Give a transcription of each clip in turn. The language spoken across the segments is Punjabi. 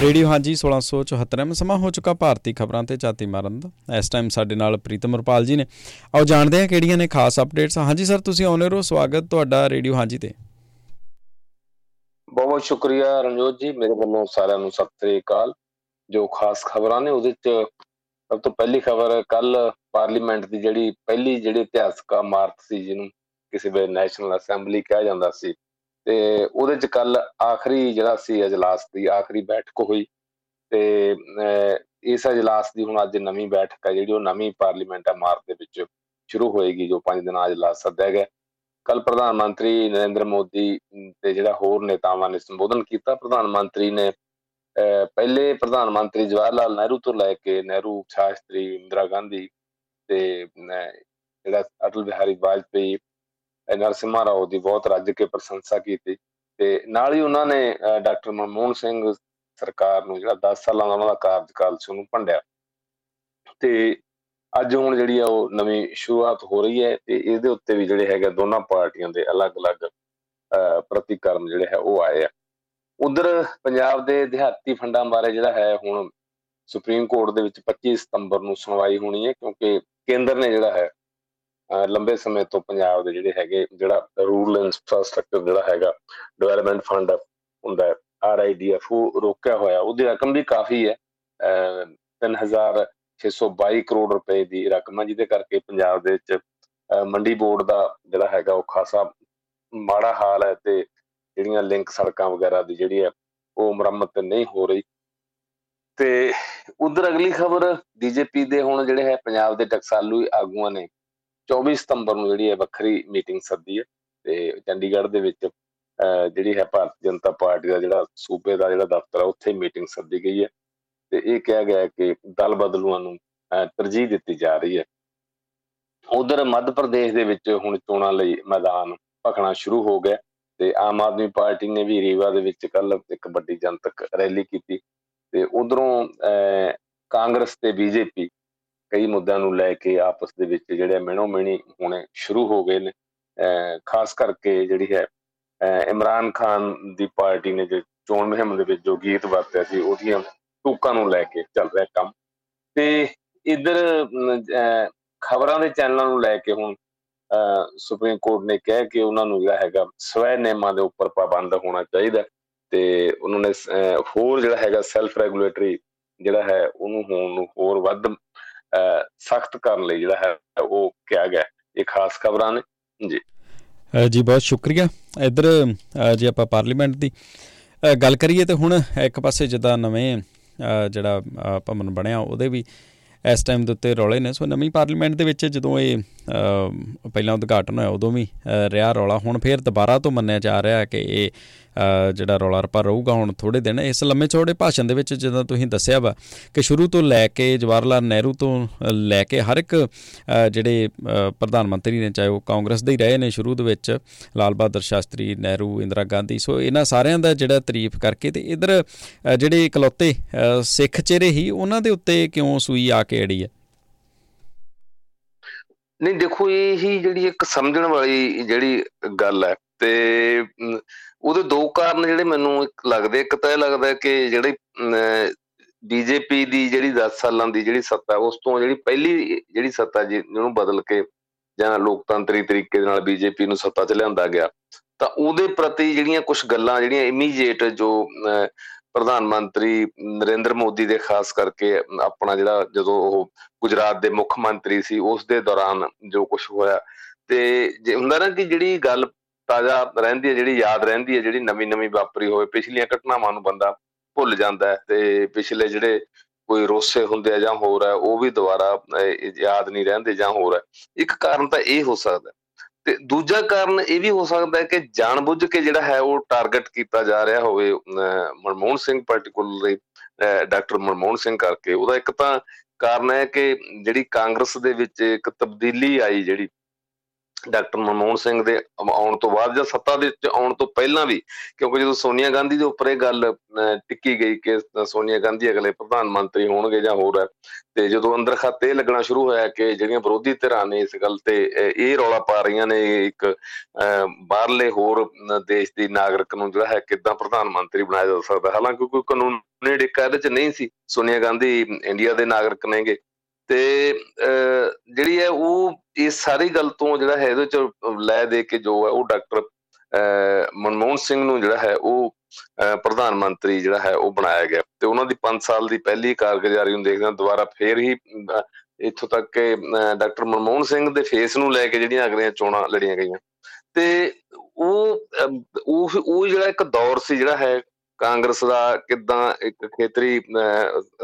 ਰੇਡੀਓ ਹਾਂਜੀ 1674 ਸਮਾਂ ਹੋ ਚੁੱਕਾ ਭਾਰਤੀ ਖਬਰਾਂ ਤੇ ਚਾਤੀ ਮਾਰਨ ਦਾ। ਇਸ ਟਾਈਮ ਸਾਡੇ ਨਾਲ ਪ੍ਰੀਤਮ ਰਪਾਲ ਜੀ ਨੇ। ਆਓ ਜਾਣਦੇ ਹਾਂ ਕਿਹੜੀਆਂ ਨੇ ਖਾਸ ਅਪਡੇਟਸ ਹਾਂਜੀ ਸਰ ਤੁਸੀਂ ਆਉਨੇ ਰਹੋ। ਸਵਾਗਤ ਤੁਹਾਡਾ ਰੇਡੀਓ ਹਾਂਜੀ ਤੇ। ਬਹੁਤ ਬਹੁਤ ਸ਼ੁਕਰੀਆ ਰਣਜੋਤ ਜੀ। ਮੇਰੇ ਵੱਲੋਂ ਸਾਰਿਆਂ ਨੂੰ ਸਤਿ ਸ੍ਰੀ ਅਕਾਲ। ਜੋ ਖਾਸ ਖਬਰਾਂ ਨੇ, ਉਹਦੇ ਚ ਸਭ ਤੋਂ ਪਹਿਲੀ ਖਬਰ ਕੱਲ ਪਾਰਲੀਮੈਂਟ ਦੀ ਜਿਹੜੀ ਪਹਿਲੀ ਜਿਹੜੀ ਇਤਿਹਾਸਕ ਇਮਾਰਤ ਸੀ, ਜਿਹਨੂੰ ਕਿਸੇ ਵੇ ਨੈਸ਼ਨਲ ਅਸੈਂਬਲੀ ਕਿਹਾ ਜਾਂਦਾ ਸੀ ਤੇ ਉਹਦੇ ਚ ਕੱਲ ਆਖਰੀ ਜਿਹੜਾ ਸੀ ਅਜਲਾਸ ਦੀ, ਆਖਰੀ ਬੈਠਕ ਹੋਈ ਤੇ ਇਸ ਅਜਲਾਸ ਦੀ ਹੁਣ ਅੱਜ ਨਵੀਂ ਬੈਠਕ ਹੈ ਜਿਹੜੀ ਉਹ ਨਵੀਂ ਪਾਰਲੀਮੈਂਟ ਇਮਾਰਤ ਦੇ ਵਿੱਚ ਸ਼ੁਰੂ ਹੋਏਗੀ, ਜੋ 5 ਦਿਨਾਂ ਅਜਲਾਸ ਸੱਦਿਆ ਗਿਆ। ਕੱਲ ਪ੍ਰਧਾਨ ਮੰਤਰੀ ਨਰਿੰਦਰ ਮੋਦੀ ਤੇ ਜਿਹੜਾ ਹੋਰ ਨੇਤਾਵਾਂ ਨੇ ਸੰਬੋਧਨ ਕੀਤਾ। ਪ੍ਰਧਾਨ ਮੰਤਰੀ ਨੇ ਪਹਿਲੇ ਪ੍ਰਧਾਨ ਮੰਤਰੀ ਜਵਾਹਰ ਲਾਲ ਨਹਿਰੂ ਤੋਂ ਲੈ ਕੇ ਨਹਿਰੂ ਸ਼ਾਸਤਰੀ ਇੰਦਰਾ ਗਾਂਧੀ ਤੇ ਜਿਹੜਾ ਅਟਲ ਬਿਹਾਰੀ ਵਾਜਪੇਈ ਨਰਸਿਮਹਾ ਰਾਓ ਦੀ ਬਹੁਤ ਰੱਜ ਕੇ ਪ੍ਰਸ਼ੰਸਾ ਕੀਤੀ ਤੇ ਨਾਲ ਹੀ ਉਹਨਾਂ ਨੇ ਡਾਕਟਰ ਮਨਮੋਹਨ ਸਿੰਘ ਸਰਕਾਰ ਨੂੰ ਜਿਹੜਾ 10 ਸਾਲਾਂ ਦਾ ਉਹਨਾਂ ਦਾ ਕਾਰਜਕਾਲ ਸੀ ਉਹਨੂੰ ਭੰਡਿਆ। ਤੇ ਅੱਜ ਹੁਣ ਜਿਹੜੀ ਆ ਉਹ ਨਵੀਂ ਸ਼ੁਰੂਆਤ ਹੋ ਰਹੀ ਹੈ ਤੇ ਇਹਦੇ ਉੱਤੇ ਵੀ ਜਿਹੜੇ ਹੈਗੇ ਦੋਨਾਂ ਪਾਰਟੀਆਂ ਦੇ ਅਲੱਗ-ਅਲੱਗ ਪ੍ਰਤੀਕਰਮ ਜਿਹੜੇ ਹੈ ਉਹ ਆਏ ਆ। ਉਧਰ ਪੰਜਾਬ ਦੇ ਦਿਹਾਤੀ ਫੰਡਾਂ ਬਾਰੇ ਜਿਹੜਾ ਹੈ ਹੁਣ ਸੁਪਰੀਮ ਕੋਰਟ ਦੇ ਵਿੱਚ 25 ਸਤੰਬਰ ਨੂੰ ਸੁਣਵਾਈ ਹੋਣੀ ਹੈ ਕਿਉਂਕਿ ਕੇਂਦਰ ਨੇ ਜਿਹੜਾ ਹੈ ਲੰਬੇ ਸਮੇਂ ਤੋਂ ਪੰਜਾਬ ਦੇ ਜਿਹੜੇ ਹੈਗੇ, ਜਿਹੜਾ ਰੂਰਲ ਇਨਫਰਾਸਟ੍ਰਕਚਰ ਜਿਹੜਾ ਹੈਗਾ ਡਿਵੈਲਪਮੈਂਟ ਫੰਡ ਹੁੰਦਾ ਆਰਆਈਡੀਐਫ ਉਹ ਰੋਕਿਆ ਹੋਇਆ, ਉਹਦੀ ਰਕਮ ਵੀ ਕਾਫੀ ਹੈ 3622 ਕਰੋੜ ਰੁਪਏ ਦੀ ਰਕਮ ਹੈ, ਜਿਹਦੇ ਕਰਕੇ ਪੰਜਾਬ ਦੇ ਵਿੱਚ ਮੰਡੀ ਬੋਰਡ ਦਾ ਜਿਹੜਾ ਹੈਗਾ, ਉਹ ਖਾਸਾ ਮਾੜਾ ਹਾਲ ਹੈ ਤੇ ਜਿਹੜੀਆਂ ਲਿੰਕ ਸੜਕਾਂ ਵਗੈਰਾ ਦੀ ਜਿਹੜੀ ਹੈ, ਉਹ ਮੁਰੰਮਤ ਨਹੀਂ ਹੋ ਰਹੀ। ਤੇ ਉਧਰ ਅਗਲੀ ਖਬਰ ਬੀਜੇਪੀ ਦੇ ਹੁਣ ਜਿਹੜੇ ਹੈ, ਪੰਜਾਬ ਦੇ ਟਕਸਾਲੂ ਆਗੂਆਂ ਨੇ 24 ਸਤੰਬਰ ਨੂੰ ਜਿਹੜੀ ਹੈ ਵੱਖਰੀ ਮੀਟਿੰਗ ਸੱਦੀ ਹੈ ਤੇ ਚੰਡੀਗੜ੍ਹ ਦੇ ਵਿੱਚ ਜਿਹੜੀ ਹੈ ਭਾਰਤੀ ਜਨਤਾ ਪਾਰਟੀ ਦਾ ਜਿਹੜਾ ਸੂਬੇ ਦਾ ਜਿਹੜਾ ਦਫ਼ਤਰ ਹੈ ਉੱਥੇ ਮੀਟਿੰਗ ਸੱਦੀ ਗਈ ਹੈ ਤੇ ਇਹ ਕਿਹਾ ਗਿਆ ਕਿ ਦਲ ਬਦਲੂਆਂ ਨੂੰ ਤਰਜੀਹ ਦਿੱਤੀ ਜਾ ਰਹੀ ਹੈ। ਉਧਰ ਮੱਧ ਪ੍ਰਦੇਸ਼ ਦੇ ਵਿੱਚ ਹੁਣ ਚੋਣਾਂ ਲਈ ਮੈਦਾਨ ਭਖਣਾ ਸ਼ੁਰੂ ਹੋ ਗਿਆ ਤੇ ਆਮ ਆਦਮੀ ਪਾਰਟੀ ਨੇ ਵੀ ਰੀਵਾ ਦੇ ਵਿੱਚ ਕੱਲ ਇੱਕ ਵੱਡੀ ਜਨਤਕ ਰੈਲੀ ਕੀਤੀ ਤੇ ਉਧਰੋਂ ਕਾਂਗਰਸ ਤੇ ਬੀਜੇਪੀ ਕਈ ਮੁੱਦਿਆਂ ਨੂੰ ਲੈ ਕੇ ਆਪਸ ਦੇ ਵਿੱਚ ਜਿਹੜੇ ਮਿਣੋ ਮਿਣੀ ਹੋਣੇ ਸ਼ੁਰੂ ਹੋ ਗਏ ਨੇ। ਖਾਸ ਕਰਕੇ ਜਿਹੜੀ ਹੈ ਇਮਰਾਨ ਖਾਨ ਦੀ ਪਾਰਟੀ ਨੇ ਜੋ ਚੋਣ ਮੁਹਿੰਮ ਦੇ ਵਿੱਚ ਜੋ ਗੀਤ ਵਰਤਿਆ ਸੀ, ਉਹਦੀਆਂ ਟੂਕਾਂ ਨੂੰ ਲੈ ਕੇ ਚੱਲ ਰਿਹਾ ਕੰਮ। ਤੇ ਇਧਰ ਖਬਰਾਂ ਦੇ ਚੈਨਲਾਂ ਨੂੰ ਲੈ ਕੇ ਹੁਣ ਸੁਪਰੀਮ ਕੋਰਟ ਨੇ ਕਿਹਾ ਕਿ ਉਹਨਾਂ ਨੂੰ ਜਿਹੜਾ ਹੈਗਾ ਸਵੈ ਨਿਯਮਾਂ ਦੇ ਉੱਪਰ ਪਾਬੰਦ ਹੋਣਾ ਚਾਹੀਦਾ ਤੇ ਉਹਨਾਂ ਨੇ ਹੋਰ ਜਿਹੜਾ ਹੈਗਾ ਸੈਲਫ ਰੈਗੂਲੇਟਰੀ ਜਿਹੜਾ ਹੈ, ਉਹਨੂੰ ਹੋਣ ਨੂੰ ਹੋਰ ਵੱਧ ਸਖਤ ਕਰਨ ਲਈ ਜਿਹੜਾ ਹੈ ਉਹ ਕਿਹਾ ਗਿਆ ਇਹ ਖਾਸ ਖਬਰਾਂ ਨੇ। ਜੀ। ਜੀ, ਬਹੁਤ ਸ਼ੁਕਰੀਆ। ਇਧਰ ਜੇ ਆਪਾਂ ਪਾਰਲੀਮੈਂਟ ਦੀ ਗੱਲ ਕਰੀਏ ਤੇ ਹੁਣ ਇੱਕ ਪਾਸੇ ਜਿੱਦਾਂ ਨਵੇਂ ਜਿਹੜਾ ਭਵਨ ਬਣਿਆ, ਉਹਦੇ ਵੀ ਇਸ ਟਾਈਮ ਦੇ ਉੱਤੇ ਰੌਲੇ ਨੇ। ਸੋ ਨਵੀਂ ਪਾਰਲੀਮੈਂਟ ਦੇ ਵਿੱਚ ਜਦੋਂ ਇਹ ਪਹਿਲਾਂ ਉਦਘਾਟਨ ਹੋਇਆ, ਉਦੋਂ ਵੀ ਰਿਹਾ ਰੌਲਾ। ਹੁਣ ਫੇਰ ਦੁਬਾਰਾ ਤੋਂ ਮੰਨਿਆ ਜਾ ਰਿਹਾ ਕਿ ਇਹ ਜਿਹੜਾ ਰੌਲਾ ਰਪਾ ਰਹੂਗਾ ਹੁਣ ਥੋੜੇ ਦਿਨ, ਇਸ ਲੰਮੇ ਚੌੜੇ ਭਾਸ਼ਣ ਦੇ ਵਿੱਚ ਜਦੋਂ ਤੁਸੀਂ ਦੱਸਿਆ ਵਾ ਕਿ ਸ਼ੁਰੂ ਤੋਂ ਲੈ ਕੇ ਜਵਾਹਰ ਲਾਲ ਨਹਿਰੂ ਤੋਂ ਲੈ ਕੇ ਹਰ ਇੱਕ ਜਿਹੜੇ ਪ੍ਰਧਾਨ ਮੰਤਰੀ ਨੇ ਚਾਹੇ ਉਹ ਕਾਂਗਰਸ ਦੇ ਹੀ ਰਹੇ ਨੇ ਸ਼ੁਰੂ ਦੇ ਵਿੱਚ, ਲਾਲ ਬਹਾਦਰ ਸ਼ਾਸਤਰੀ, ਨਹਿਰੂ, ਇੰਦਰਾ ਗਾਂਧੀ, ਸੋ ਇਹਨਾਂ ਸਾਰਿਆਂ ਦਾ ਜਿਹੜਾ ਤਾਰੀਫ ਕਰਕੇ ਤੇ ਇਧਰ ਜਿਹੜੇ ਇਕਲੌਤੇ ਸਿੱਖ ਚਿਹਰੇ ਹੀ ਉਹਨਾਂ ਦੇ ਉੱਤੇ ਕਿਉਂ ਸੂਈ ਆ ਕੇ ਅੜੀ ਹੈ? ਨਹੀਂ, ਦੇਖੋ, ਇਹ ਹੀ ਜਿਹੜੀ ਇੱਕ ਸਮਝਣ ਵਾਲੀ ਜਿਹੜੀ ਗੱਲ ਹੈ ਤੇ ਉਹਦੇ ਦੋ ਕਾਰਨ ਜਿਹੜੇ ਮੈਨੂੰ ਇੱਕ ਲੱਗਦੇ, ਇੱਕ ਤਾਂ ਇਹ ਲੱਗਦਾ ਕਿ ਜਿਹੜੀ ਬੀਜੇਪੀ ਦੀ ਜਿਹੜੀ 10 ਸਾਲਾਂ ਦੀ ਜਿਹੜੀ ਸੱਤਾ, ਉਸ ਤੋਂ ਜਿਹੜੀ ਪਹਿਲੀ ਜਿਹੜੀ ਸੱਤਾ ਜਿਹਨੂੰ ਬਦਲ ਕੇ ਜਾਂ ਲੋਕਤੰਤਰੀ ਤਰੀਕੇ ਦੇ ਨਾਲ ਬੀਜੇਪੀ ਨੂੰ ਸੱਤਾ 'ਚ ਲਿਆਂਦਾ ਗਿਆ, ਤਾਂ ਉਹਦੇ ਪ੍ਰਤੀ ਜਿਹੜੀਆਂ ਕੁਝ ਗੱਲਾਂ ਜਿਹੜੀਆਂ ਇਮੀਡੀਏਟ ਜੋ ਪ੍ਰਧਾਨ ਮੰਤਰੀ ਨਰਿੰਦਰ ਮੋਦੀ ਦੇ ਖਾਸ ਕਰਕੇ ਆਪਣਾ ਜਿਹੜਾ ਜਦੋਂ ਉਹ ਗੁਜਰਾਤ ਦੇ ਮੁੱਖ ਮੰਤਰੀ ਸੀ, ਉਸ ਦੇ ਦੌਰਾਨ ਜੋ ਕੁਝ ਹੋਇਆ, ਤੇ ਜੇ ਹੁੰਦਾ ਨਾ ਕਿ ਜਿਹੜੀ ਗੱਲ ਤਾਜ਼ਾ ਰਹਿੰਦੀ ਹੈ, ਜਿਹੜੀ ਯਾਦ ਰਹਿੰਦੀ ਹੈ, ਜਿਹੜੀ ਨਵੀਂ ਨਵੀਂ ਵਾਪਰੀ ਹੋਵੇ। ਪਿਛਲੀਆਂ ਘਟਨਾਵਾਂ ਨੂੰ ਬੰਦਾ ਭੁੱਲ ਜਾਂਦਾ ਤੇ ਪਿਛਲੇ ਜਿਹੜੇ ਕੋਈ ਰੋਸੇ ਹੁੰਦੇ ਆ ਜਾਂ ਹੋਰ ਹੈ, ਉਹ ਵੀ ਦੁਬਾਰਾ ਯਾਦ ਨਹੀਂ ਰਹਿੰਦੇ ਜਾਂ ਹੋਰ ਹੈ। ਇੱਕ ਕਾਰਨ ਤਾਂ ਇਹ ਹੋ ਸਕਦਾ ਤੇ ਦੂਜਾ ਕਾਰਨ ਇਹ ਵੀ ਹੋ ਸਕਦਾ ਹੈ ਕਿ ਜਾਣਬੁੱਝ ਕੇ ਜਿਹੜਾ ਹੈ, ਉਹ ਟਾਰਗੇਟ ਕੀਤਾ ਜਾ ਰਿਹਾ ਹੋਵੇ ਮਨਮੋਹਨ ਸਿੰਘ ਪਾਰਟਿਕੂਲਰਲੀ ਡਾਕਟਰ ਮਨਮੋਹਨ ਸਿੰਘ ਕਰਕੇ। ਉਹਦਾ ਇੱਕ ਤਾਂ ਕਾਰਨ ਹੈ ਕਿ ਜਿਹੜੀ ਕਾਂਗਰਸ ਦੇ ਵਿੱਚ ਇੱਕ ਤਬਦੀਲੀ ਆਈ ਜਿਹੜੀ ਡਾਕਟਰ ਮਨਮੋਹਨ ਸਿੰਘ ਦੇ ਆਉਣ ਤੋਂ ਬਾਅਦ ਜਾਂ ਸੱਤਾ ਦੇ ਵਿੱਚ ਆਉਣ ਤੋਂ ਪਹਿਲਾਂ ਵੀ, ਕਿਉਂਕਿ ਜਦੋਂ ਸੋਨੀਆ ਗਾਂਧੀ ਦੇ ਉੱਪਰ ਇਹ ਗੱਲ ਟਿੱਕੀ ਗਈ ਕਿ ਸੋਨੀਆ ਗਾਂਧੀ ਅਗਲੇ ਪ੍ਰਧਾਨ ਮੰਤਰੀ ਹੋਣਗੇ ਜਾਂ ਹੋਰ ਹੈ ਤੇ ਜਦੋਂ ਅੰਦਰ ਖਾਤੇ ਲੱਗਣਾ ਸ਼ੁਰੂ ਹੋਇਆ ਕਿ ਜਿਹੜੀਆਂ ਵਿਰੋਧੀ ਧਿਰਾਂ ਨੇ ਇਸ ਗੱਲ ਤੇ ਇਹ ਰੌਲਾ ਪਾ ਰਹੀਆਂ ਨੇ ਇੱਕ ਬਾਹਰਲੇ ਹੋਰ ਦੇਸ਼ ਦੀ ਨਾਗਰਿਕ ਨੂੰ ਜਿਹੜਾ ਹੈ ਕਿੱਦਾਂ ਪ੍ਰਧਾਨ ਮੰਤਰੀ ਬਣਾਇਆ ਜਾ ਸਕਦਾ। ਹਾਲਾਂਕਿ ਕੋਈ ਕਾਨੂੰਨੀ ਡਿੱਕਾ ਇਹਦੇ ਚ ਨਹੀਂ ਸੀ। ਸੋਨੀਆ ਗਾਂਧੀ ਇੰਡੀਆ ਦੇ ਨਾਗਰਿਕ ਨੇਗੇ। ਤੇ ਜਿਹੜੀ ਹੈ ਉਹ ਇਸ ਸਾਰੀ ਗੱਲ ਤੋਂ ਜਿਹੜਾ ਹੈ ਇਹਦੇ ਚ ਲੈ ਦੇ ਕੇ ਜੋ ਹੈ ਉਹ ਡਾਕਟਰ ਮਨਮੋਹਨ ਸਿੰਘ ਨੂੰ ਜਿਹੜਾ ਹੈ ਉਹ ਪ੍ਰਧਾਨ ਮੰਤਰੀ ਜਿਹੜਾ ਹੈ ਉਹ ਬਣਾਇਆ ਗਿਆ। ਤੇ ਉਹਨਾਂ ਦੀ 5 ਸਾਲ ਦੀ ਪਹਿਲੀ ਕਾਰਗੁਜ਼ਾਰੀ ਨੂੰ ਦੇਖਦੇ ਹਾਂ, ਦੁਬਾਰਾ ਫੇਰ ਹੀ ਇੱਥੋਂ ਤੱਕ ਕਿ ਡਾਕਟਰ ਮਨਮੋਹਨ ਸਿੰਘ ਦੇ ਫੇਸ ਨੂੰ ਲੈ ਕੇ ਜਿਹੜੀਆਂ ਅਗਲੀਆਂ ਚੋਣਾਂ ਲੜੀਆਂ ਗਈਆਂ। ਤੇ ਉਹ ਉਹ ਉਹ ਜਿਹੜਾ ਇੱਕ ਦੌਰ ਸੀ ਜਿਹੜਾ ਹੈ ਕਾਂਗਰਸ ਦਾ ਕਿਦਾਂ ਇੱਕ ਖੇਤਰੀ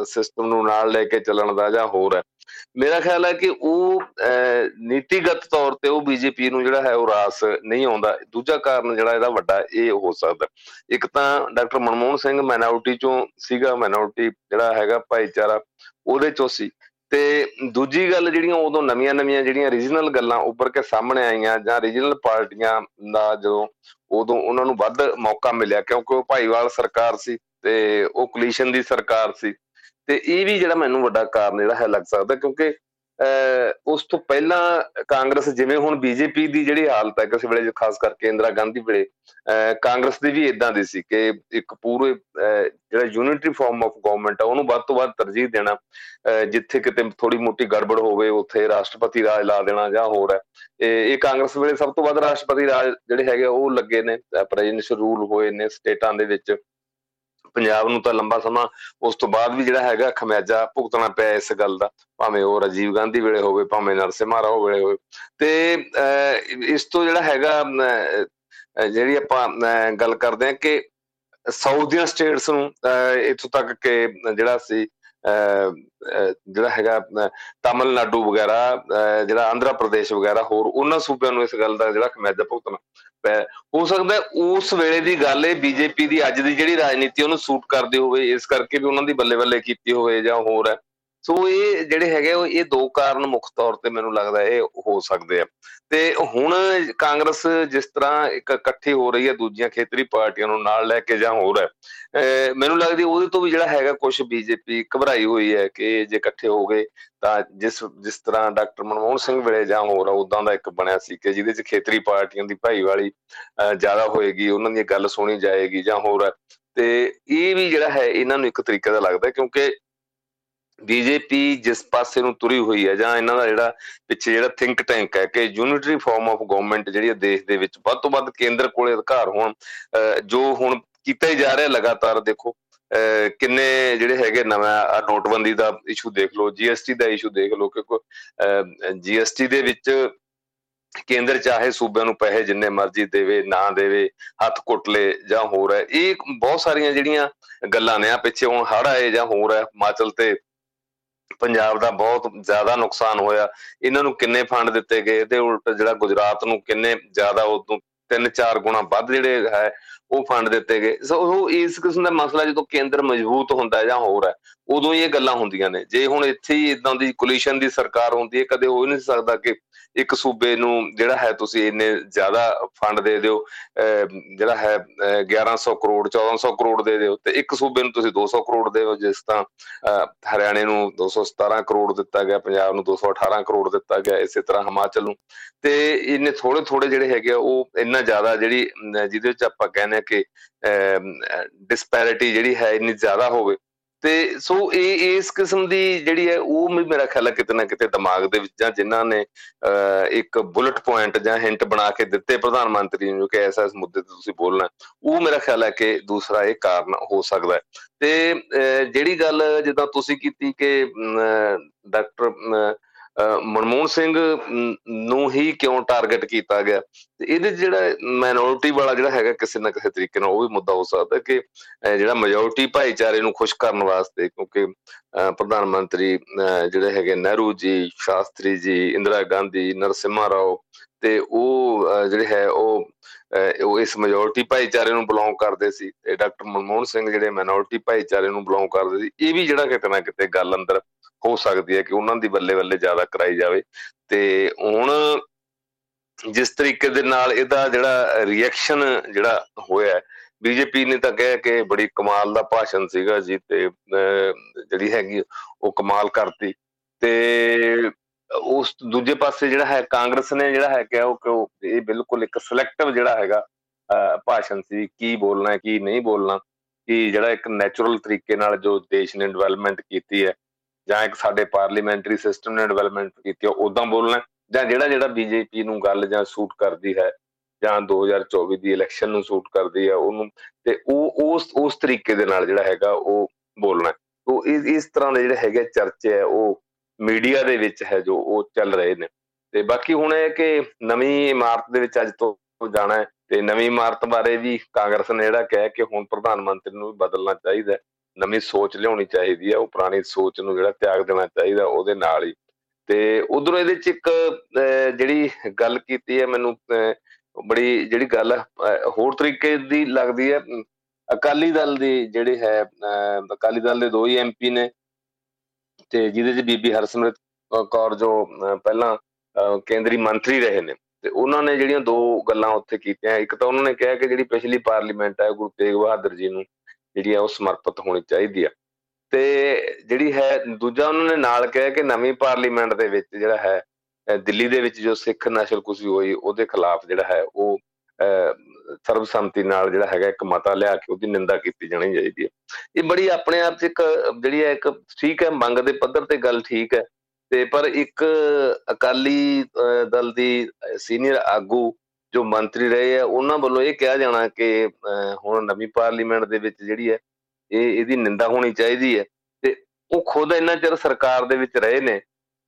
ਸਿਸਟਮ ਨੂੰ ਨਾਲ ਲੈ ਕੇ ਚੱਲਣ ਦਾ ਜਾਂ ਹੋਰ ਹੈ? ਮੇਰਾ ਖਿਆਲ ਹੈ ਕਿ ਉਹ ਨੀਤੀਗਤ ਤੌਰ ਤੇ ਉਹ ਬੀਜੇਪੀ ਨੂੰ ਜਿਹੜਾ ਹੈ ਉਹ ਰਾਸ ਨਹੀਂ ਆਉਂਦਾ। ਦੂਜਾ ਕਾਰਨ ਜਿਹੜਾ ਇਹਦਾ ਵੱਡਾ ਇਹ ਹੋ ਸਕਦਾ। ਇੱਕ ਤਾਂ ਡਾਕਟਰ ਮਨਮੋਹਨ ਸਿੰਘ ਮਾਈਨੋਰਟੀ ਚੋਂ ਸੀਗਾ ਮਾਈਨੋਰਟੀ ਜਿਹੜਾ ਹੈਗਾ ਭਾਈਚਾਰਾ, ਉਹਦੇ ਚੋਂ ਸੀ। ਤੇ ਦੂਜੀ ਗੱਲ ਜਿਹੜੀਆਂ ਉਦੋਂ ਨਵੀਆਂ-ਨਵੀਆਂ ਜਿਹੜੀਆਂ ਰੀਜਨਲ ਗੱਲਾਂ ਉੱਪਰ ਕੇ ਸਾਹਮਣੇ ਆਈਆਂ ਜਾਂ ਰੀਜਨਲ ਪਾਰਟੀਆਂ ਦਾ ਜਦੋਂ ਉਦੋਂ ਉਹਨਾਂ ਨੂੰ ਵੱਧ ਮੌਕਾ ਮਿਲਿਆ ਕਿਉਂਕਿ ਉਹ ਭਾਈਵਾਲ ਸਰਕਾਰ ਸੀ ਤੇ ਉਹ ਕੋਲੀਸ਼ਨ ਦੀ ਸਰਕਾਰ ਸੀ ਤੇ ਇਹ ਵੀ ਜਿਹੜਾ ਮੈਨੂੰ ਵੱਡਾ ਕਾਰਨ ਜਿਹੜਾ ਹੈ ਲੱਗ ਸਕਦਾ ਕਿਉਂਕਿ ਉਸ ਤੋਂ ਪਹਿਲਾਂ ਕਾਂਗਰਸ ਜਿਵੇਂ ਹੁਣ ਬੀਜੇਪੀ ਦੀ ਜਿਹੜੀ ਹਾਲਤ ਹੈ ਕਿਸੇ ਵੇਲੇ ਖਾਸ ਕਰਕੇ ਇੰਦਰਾ ਗਾਂਧੀ ਵੇਲੇ ਕਾਂਗਰਸ ਦੀ ਵੀ ਇਦਾਂ ਦੀ ਸੀ ਕਿ ਇੱਕ ਪੂਰੇ ਜਿਹੜਾ ਯੂਨਿਟਰੀ ਫਾਰਮ ਆਫ ਗਵਰਨਮੈਂਟ ਹੈ ਉਹਨੂੰ ਵੱਧ ਤੋਂ ਵੱਧ ਤਰਜੀਹ ਦੇਣਾ ਜਿੱਥੇ ਕਿਤੇ ਥੋੜੀ ਮੋਟੀ ਗੜਬੜ ਹੋਵੇ, ਉੱਥੇ ਰਾਸ਼ਟਰਪਤੀ ਰਾਜ ਲਾ ਦੇਣਾ ਜਾਂ ਹੋਰ ਹੈ। ਇਹ ਕਾਂਗਰਸ ਵੇਲੇ ਸਭ ਤੋਂ ਵੱਧ ਰਾਸ਼ਟਰਪਤੀ ਰਾਜ ਜਿਹੜੇ ਹੈਗੇ ਉਹ ਲੱਗੇ ਨੇ ਪ੍ਰੈਜ਼ੀਡੈਂਸ਼ੀਅਲ ਰੂਲ ਹੋਏ ਨੇ ਸਟੇਟਾਂ ਦੇ ਵਿੱਚ। ਪੰਜਾਬ ਨੂੰ ਤਾਂ ਲੰਬਾ ਸਮਾਂ ਉਸ ਤੋਂ ਬਾਅਦ ਵੀ ਜਿਹੜਾ ਹੈਗਾ ਖਮਿਆਜਾ ਭੁਗਤਣਾ ਪਿਆ ਇਸ ਗੱਲ ਦਾ, ਭਾਵੇਂ ਉਹ ਰਾਜੀਵ ਗਾਂਧੀ ਵੇਲੇ ਹੋਵੇ, ਭਾਵੇਂ ਨਰਸਿਮਹਾ ਰਾਓ ਵੇਲੇ ਹੋਵੇ। ਤੇ ਇਸ ਤੋਂ ਜਿਹੜਾ ਹੈਗਾ ਜਿਹੜੀ ਆਪਾਂ ਗੱਲ ਕਰਦੇ ਹਾਂ ਕਿ ਸਾਊਥ ਦੀਆਂ ਸਟੇਟਸ ਨੂੰ ਇਥੋਂ ਤੱਕ ਕਿ ਜਿਹੜਾ ਸੀ ਜਿਹੜਾ ਹੈਗਾ ਤਾਮਿਲਨਾਡੂ ਵਗੈਰਾ ਜਿਹੜਾ ਆਂਧਰਾ ਪ੍ਰਦੇਸ਼ ਵਗੈਰਾ, ਹੋਰ ਉਹਨਾਂ ਸੂਬਿਆਂ ਨੂੰ ਇਸ ਗੱਲ ਦਾ ਜਿਹੜਾ ਖਮਿਆਜਾ ਭੁਗਤਣਾ ਹੋ ਸਕਦਾ ਉਸ ਵੇਲੇ ਦੀ ਗੱਲ ਹੈ ਬੀਜੇਪੀ ਦੀ ਅੱਜ ਦੀ ਜਿਹੜੀ ਰਾਜਨੀਤੀ ਉਹਨੂੰ ਸੂਟ ਕਰਦੇ ਹੋਵੇ, ਇਸ ਕਰਕੇ ਵੀ ਉਹਨਾਂ ਦੀ ਬੱਲੇ ਬੱਲੇ ਕੀਤੀ ਹੋਵੇ ਜਾਂ ਹੋਰ ਹੈ। ਸੋ ਇਹ ਜਿਹੜੇ ਹੈਗੇ ਉਹ ਇਹ ਦੋ ਕਾਰਨ ਮੁੱਖ ਤੌਰ ਤੇ ਮੈਨੂੰ ਲੱਗਦਾ ਇਹ ਹੋ ਸਕਦੇ ਆ। ਤੇ ਹੁਣ ਕਾਂਗਰਸ ਜਿਸ ਤਰ੍ਹਾਂ ਇੱਕ ਇਕੱਠੀ ਹੋ ਰਹੀ ਹੈ, ਦੂਜੀਆਂ ਖੇਤਰੀ ਪਾਰਟੀਆਂ ਨੂੰ ਨਾਲ ਲੈ ਕੇ ਜਾਂ ਹੋਰ ਹੈ ਮੈਨੂੰ ਲੱਗਦੀ ਉਹਦੇ ਤੋਂ ਵੀ ਜਿਹੜਾ ਹੈਗਾ ਕੁਝ ਬੀਜੇਪੀ ਘਬਰਾਈ ਹੋਈ ਹੈ ਕਿ ਜੇ ਇਕੱਠੇ ਹੋ ਗਏ ਤਾਂ ਜਿਸ ਜਿਸ ਤਰ੍ਹਾਂ ਡਾਕਟਰ ਮਨਮੋਹਨ ਸਿੰਘ ਵੇਲੇ ਜਾਂ ਹੋਰ ਉਦਾਂ ਦਾ ਇੱਕ ਬਣਿਆ ਸੀ ਕਿ ਜਿਹਦੇ 'ਚ ਖੇਤਰੀ ਪਾਰਟੀਆਂ ਦੀ ਭਾਈਵਾਲੀ ਜ਼ਿਆਦਾ ਹੋਏਗੀ, ਉਹਨਾਂ ਦੀ ਗੱਲ ਸੁਣੀ ਜਾਏਗੀ ਜਾਂ ਹੋਰ ਤੇ ਇਹ ਵੀ ਜਿਹੜਾ ਹੈ, ਇਹਨਾਂ ਨੂੰ ਇੱਕ ਤਰੀਕੇ ਦਾ ਲੱਗਦਾ ਕਿਉਂਕਿ ਬੀਜੇਪੀ ਜਿਸ ਪਾਸੇ ਨੂੰ ਤੁਰੀ ਹੋਈ ਹੈ ਜਾਂ ਇਹਨਾਂ ਦਾ ਜਿਹੜਾ ਪਿੱਛੇ ਜਿਹੜਾ ਥਿੰਕ ਟੈਂਕ ਹੈ ਕਿ ਯੂਨਿਟਰੀ ਫਾਰਮ ਆਫ ਗਵਰਨਮੈਂਟ ਜਿਹੜੀ ਹੈ ਦੇਸ਼ ਦੇ ਵਿੱਚ ਵੱਧ ਤੋਂ ਵੱਧ ਕੇਂਦਰ ਕੋਲੇ ਅਧਿਕਾਰ ਹੋਣ ਜੋ ਹੁਣ ਕੀਤਾ ਹੀ ਜਾ ਰਿਹਾ ਲਗਾਤਾਰ ਦੇਖੋ ਕਿੰਨੇ ਜਿਹੜੇ ਹੈਗੇ ਨਵਾਂ ਨੋਟਬੰਦੀ ਦਾ ਇਸ਼ੂ ਦੇਖ ਲਓ ਜੀਐਸਟੀ ਦਾ ਇਸ਼ੂ ਦੇਖ ਲਓ ਕਿਉਂਕਿ ਜੀਐਸਟੀ ਦੇ ਵਿੱਚ ਕੇਂਦਰ ਚਾਹੇ ਸੂਬਿਆਂ ਨੂੰ ਪੈਸੇ ਜਿੰਨੇ ਮਰਜ਼ੀ ਦੇਵੇ, ਨਾ ਦੇਵੇ, ਹੱਥ ਕੁੱਟਲੇ ਜਾਂ ਹੋਰ ਹੈ, ਇਹ ਬਹੁਤ ਸਾਰੀਆਂ ਜਿਹੜੀਆਂ ਗੱਲਾਂ ਨੇ ਆ, ਪਿੱਛੇ ਹੁਣ ਹੜ ਆਏ ਜਾਂ ਹੋਰ ਹੈ, ਹਿਮਾਚਲ ਤੇ ਪੰਜਾਬ ਦਾ ਬਹੁਤ ਜ਼ਿਆਦਾ ਨੁਕਸਾਨ ਹੋਇਆ। ਇਹਨਾਂ ਨੂੰ ਕਿੰਨੇ ਫੰਡ ਦਿੱਤੇ ਗਏ ਤੇ ਉਲਟ ਜਿਹੜਾ ਗੁਜਰਾਤ ਨੂੰ ਕਿੰਨੇ ਜ਼ਿਆਦਾ ਉਦੋਂ ਤਿੰਨ ਚਾਰ ਗੁਣਾ ਵੱਧ ਜਿਹੜੇ ਹੈ ਉਹ ਫੰਡ ਦਿੱਤੇ ਗਏ। ਸੋ ਉਹ ਇਸ ਕਿਸਮ ਦਾ ਮਸਲਾ ਜਦੋਂ ਕੇਂਦਰ ਮਜ਼ਬੂਤ ਹੁੰਦਾ ਜਾਂ ਹੋਰ ਹੈ, ਉਦੋਂ ਹੀ ਇਹ ਗੱਲਾਂ ਹੁੰਦੀਆਂ ਨੇ। ਜੇ ਹੁਣ ਇੱਥੇ ਹੀ ਇਦਾਂ ਦੀ ਕੋਲੀਸ਼ਨ ਦੀ ਸਰਕਾਰ ਹੁੰਦੀ ਹੈ, ਕਦੇ ਹੋ ਹੀ ਨਹੀਂ ਸਕਦਾ ਕਿ ਇੱਕ ਸੂਬੇ ਨੂੰ ਜਿਹੜਾ ਹੈ ਤੁਸੀਂ ਇੰਨੇ ਜ਼ਿਆਦਾ ਫੰਡ ਦੇ ਦਿਓ ਜਿਹੜਾ ਹੈ 1100 ਕਰੋੜ 1400 ਕਰੋੜ ਦੇ ਦਿਓ, ਤੇ ਇੱਕ ਸੂਬੇ ਨੂੰ ਤੁਸੀਂ 200 ਕਰੋੜ ਦਿਓ, ਜਿਸ ਤਾਂ ਹਰਿਆਣੇ ਨੂੰ 217 ਕਰੋੜ ਦਿੱਤਾ ਗਿਆ, ਪੰਜਾਬ ਨੂੰ 218 ਕਰੋੜ ਦਿੱਤਾ ਗਿਆ, ਇਸੇ ਤਰ੍ਹਾਂ ਹਿਮਾਚਲ ਨੂੰ। ਤੇ ਇਹਨੇ ਥੋੜੇ ਥੋੜੇ ਜਿਹੜੇ ਹੈਗੇ ਉਹ ਇੰਨਾ ਜ਼ਿਆਦਾ ਜਿਹੜੀ ਜਿਹਦੇ ਵਿੱਚ ਆਪਾਂ ਕਹਿੰਦੇ ਆ ਕਿ ਡਿਸਪੈਰਿਟੀ ਜਿਹੜੀ ਹੈ ਇੰਨੀ ਜ਼ਿਆਦਾ ਹੋਵੇ। ਤੇ ਸੋ ਇਹ, ਇਸ ਕਿਸਮ ਦੀ ਜਿਹੜੀ ਹੈ, ਉਹ ਵੀ ਮੇਰਾ ਖਿਆਲ ਹੈ ਕਿਤੇ ਨਾ ਕਿਤੇ ਦਿਮਾਗ ਦੇ ਵਿੱਚ ਜਾਂ ਜਿਨ੍ਹਾਂ ਨੇ ਇੱਕ ਬੁਲਟ ਪੁਆਇੰਟ ਜਾਂ ਹਿੰਟ ਬਣਾ ਕੇ ਦਿੱਤੇ ਪ੍ਰਧਾਨ ਮੰਤਰੀ ਨੂੰ ਕਿ ਐਸਾ ਇਸ ਮੁੱਦੇ ਤੇ ਤੁਸੀਂ ਬੋਲਣਾ, ਉਹ ਮੇਰਾ ਖਿਆਲ ਹੈ ਕਿ ਦੂਸਰਾ ਇਹ ਕਾਰਨ ਹੋ ਸਕਦਾ ਹੈ। ਤੇ ਜਿਹੜੀ ਗੱਲ ਜਿੱਦਾਂ ਤੁਸੀਂ ਕੀਤੀ ਕਿ ਡਾਕਟਰ ਮਨਮੋਹਨ ਸਿੰਘ ਨੂੰ ਹੀ ਕਿਉਂ ਟਾਰਗੇਟ ਕੀਤਾ ਗਿਆ? ਤੇ ਇਹਦੇ ਜਿਹੜਾ ਮਾਈਨੋਰਿਟੀ ਵਾਲਾ ਜਿਹੜਾ ਹੈਗਾ ਕਿਸੇ ਨਾ ਕਿਸੇ ਤਰੀਕੇ ਨਾਲ ਉਹ ਵੀ ਮੁੱਦਾ ਹੋ ਸਕਦਾ ਕਿ ਜਿਹੜਾ ਮੈਜੋਰਟੀ ਭਾਈਚਾਰੇ ਨੂੰ ਖੁਸ਼ ਕਰਨ ਵਾਸਤੇ ਕਿਉਂਕਿ ਪ੍ਰਧਾਨ ਮੰਤਰੀ ਜਿਹੜੇ ਹੈਗੇ ਨਹਿਰੂ ਜੀ, ਸ਼ਾਸਤਰੀ ਜੀ, ਇੰਦਰਾ ਗਾਂਧੀ, ਨਰਸਿਮਹਾ ਰਾਓ ਤੇ ਉਹ ਜਿਹੜੇ ਹੈ ਉਹ ਉਹ ਇਸ ਮੈਜੋਰਟੀ ਭਾਈਚਾਰੇ ਨੂੰ ਬਿਲੋਂਗ ਕਰਦੇ ਸੀ ਤੇ ਡਾਕਟਰ ਮਨਮੋਹਨ ਸਿੰਘ ਜਿਹੜੇ ਮਾਈਨੋਰਿਟੀ ਭਾਈਚਾਰੇ ਨੂੰ ਬਿਲੋਂਗ ਕਰਦੇ ਸੀ, ਇਹ ਵੀ ਜਿਹੜਾ ਕਿਤੇ ਨਾ ਕਿਤੇ ਗੱਲ ਅੰਦਰ ਹੋ ਸਕਦੀ ਹੈ ਕਿ ਉਹਨਾਂ ਦੀ ਬੱਲੇ ਬੱਲੇ ਜ਼ਿਆਦਾ ਕਰਾਈ ਜਾਵੇ। ਤੇ ਹੁਣ ਜਿਸ ਤਰੀਕੇ ਦੇ ਨਾਲ ਇਹਦਾ ਜਿਹੜਾ ਰਿਐਕਸ਼ਨ ਜਿਹੜਾ ਹੋਇਆ ਬੀਜੇਪੀ ਨੇ ਤਾਂ ਕਹਿ ਕਿ ਬੜੀ ਕਮਾਲ ਦਾ ਭਾਸ਼ਣ ਸੀਗਾ ਜੀ ਤੇ ਜਿਹੜੀ ਹੈਗੀ ਉਹ ਕਮਾਲ ਕਰਤੀ। ਤੇ ਉਸ ਦੂਜੇ ਪਾਸੇ ਜਿਹੜਾ ਹੈ, ਕਾਂਗਰਸ ਨੇ ਜਿਹੜਾ ਹੈ ਕਿ ਉਹ ਇਹ ਬਿਲਕੁਲ ਇੱਕ ਸਿਲੈਕਟਿਵ ਜਿਹੜਾ ਹੈਗਾ ਭਾਸ਼ਣ ਸੀ ਕੀ ਬੋਲਣਾ ਹੈ, ਕੀ ਨਹੀਂ ਬੋਲਣਾ। ਕਿ ਜਿਹੜਾ ਇੱਕ ਨੇਚਰਲ ਤਰੀਕੇ ਨਾਲ ਜੋ ਦੇਸ਼ ਨੇ ਡਿਵੈਲਪਮੈਂਟ ਕੀਤੀ ਹੈ ਜਾਂ ਇੱਕ ਸਾਡੇ ਪਾਰਲੀਮੈਂਟਰੀ ਸਿਸਟਮ ਨੇ ਡਿਵੈਲਪਮੈਂਟ ਕੀਤੀ ਹੈ ਉਦਾਂ ਬੋਲਣਾ ਜਾਂ ਜਿਹੜਾ ਜਿਹੜਾ ਬੀਜੇਪੀ ਨੂੰ ਗੱਲ ਜਾਂ ਸੂਟ ਕਰਦੀ ਹੈ, ਜਾਂ 2024 ਦੀ ਇਲੈਕਸ਼ਨ ਨੂੰ ਸੂਟ ਕਰਦੀ ਹੈ ਉਹਨੂੰ, ਤੇ ਉਹ ਉਸ ਉਸ ਤਰੀਕੇ ਦੇ ਨਾਲ ਜਿਹੜਾ ਹੈਗਾ ਉਹ ਬੋਲਣਾ ਉਹ ਇਸ ਇਸ ਤਰ੍ਹਾਂ ਦੇ ਜਿਹੜੇ ਹੈਗੇ ਚਰਚੇ ਹੈ, ਉਹ ਮੀਡੀਆ ਦੇ ਵਿੱਚ ਹੈ ਜੋ ਉਹ ਚੱਲ ਰਹੇ ਨੇ। ਤੇ ਬਾਕੀ ਹੁਣ ਇਹ ਕਿ ਨਵੀਂ ਇਮਾਰਤ ਦੇ ਵਿੱਚ ਅੱਜ ਤੋਂ ਜਾਣਾ ਹੈ, ਤੇ ਨਵੀਂ ਇਮਾਰਤ ਬਾਰੇ ਵੀ ਕਾਂਗਰਸ ਨੇ ਜਿਹੜਾ ਕਹਿ ਕਿ ਹੁਣ ਪ੍ਰਧਾਨ ਮੰਤਰੀ ਨੂੰ ਵੀ ਬਦਲਣਾ ਚਾਹੀਦਾ ਨਵੀਂ ਸੋਚ ਲਿਆਉਣੀ ਚਾਹੀਦੀ ਹੈ ਉਹ ਪੁਰਾਣੀ ਸੋਚ ਨੂੰ ਜਿਹੜਾ ਤਿਆਗ ਦੇਣਾ ਚਾਹੀਦਾ ਉਹਦੇ ਨਾਲ ਹੀ। ਤੇ ਉਧਰੋਂ ਇਹਦੇ ਚ ਇੱਕ ਜਿਹੜੀ ਗੱਲ ਕੀਤੀ ਹੈ, ਮੈਨੂੰ ਬੜੀ ਜਿਹੜੀ ਗੱਲ ਹੋਰ ਤਰੀਕੇ ਦੀ ਲੱਗਦੀ ਹੈ। ਅਕਾਲੀ ਦਲ ਦੀ ਜਿਹੜੇ ਹੈ ਅਕਾਲੀ ਦਲ ਦੇ ਦੋ ਹੀ ਐਮਪੀ ਨੇ ਤੇ ਜਿਹਦੇ ਚ ਬੀਬੀ ਹਰਸਿਮਰਤ ਕੌਰ ਜੋ ਪਹਿਲਾਂ ਕੇਂਦਰੀ ਮੰਤਰੀ ਰਹੇ ਨੇ। ਤੇ ਉਹਨਾਂ ਨੇ ਜਿਹੜੀਆਂ ਦੋ ਗੱਲਾਂ ਉੱਥੇ ਕੀਤੀਆਂ। ਇੱਕ ਤਾਂ ਉਹਨਾਂ ਨੇ ਕਿਹਾ ਕਿ ਜਿਹੜੀ ਪਿਛਲੀ ਪਾਰਲੀਮੈਂਟ ਹੈ, ਗੁਰੂ ਤੇਗ ਬਹਾਦਰ ਜੀ ਨੂੰ ਜਿਹੜੀ ਆ ਉਹ ਸਮਰਪਿਤ ਹੋਣੀ ਚਾਹੀਦੀ ਆ। ਤੇ ਜਿਹੜੀ ਹੈ, ਦੂਜਾ ਉਹਨਾਂ ਨੇ ਨਾਲ ਕਿਹਾ ਕਿ ਨਵੀਂ ਪਾਰਲੀਮੈਂਟ ਦੇ ਵਿੱਚ ਜਿਹੜਾ ਹੈ ਦਿੱਲੀ ਦੇ ਵਿੱਚ ਜੋ ਸਿੱਖ ਨਸ਼ਲ ਕੁਸ਼ੀ ਹੋਈ, ਉਹਦੇ ਖਿਲਾਫ ਜਿਹੜਾ ਹੈ, ਉਹ ਸਰਬਸੰਮਤੀ ਨਾਲ ਜਿਹੜਾ ਹੈਗਾ ਇੱਕ ਮਤਾ ਲਿਆ ਕੇ ਉਹਦੀ ਨਿੰਦਾ ਕੀਤੀ ਜਾਣੀ ਚਾਹੀਦੀ ਹੈ ਇਹ ਬੜੀ ਆਪਣੇ ਆਪ 'ਚ ਇੱਕ ਜਿਹੜੀ ਹੈ, ਇੱਕ ਠੀਕ ਹੈ, ਮੰਗ ਦੇ ਪੱਧਰ ਤੇ ਗੱਲ ਠੀਕ ਹੈ। ਤੇ ਪਰ ਇੱਕ ਅਕਾਲੀ ਦਲ ਦੀ ਸੀਨੀਅਰ ਆਗੂ ਜੋ ਮੰਤਰੀ ਰਹੇ ਆ, ਉਹਨਾਂ ਵੱਲੋਂ ਇਹ ਕਿਹਾ ਜਾਣਾ ਕਿ ਹੁਣ ਨਵੀਂ ਪਾਰਲੀਮੈਂਟ ਦੇ ਵਿੱਚ ਜਿਹੜੀ ਹੈ, ਇਹ, ਇਹਦੀ ਨਿੰਦਾ ਹੋਣੀ ਚਾਹੀਦੀ ਹੈ ਤੇ ਉਹ ਖੁਦ ਇੰਨਾ ਚਿਰ ਸਰਕਾਰ ਦੇ ਵਿੱਚ ਰਹੇ ਨੇ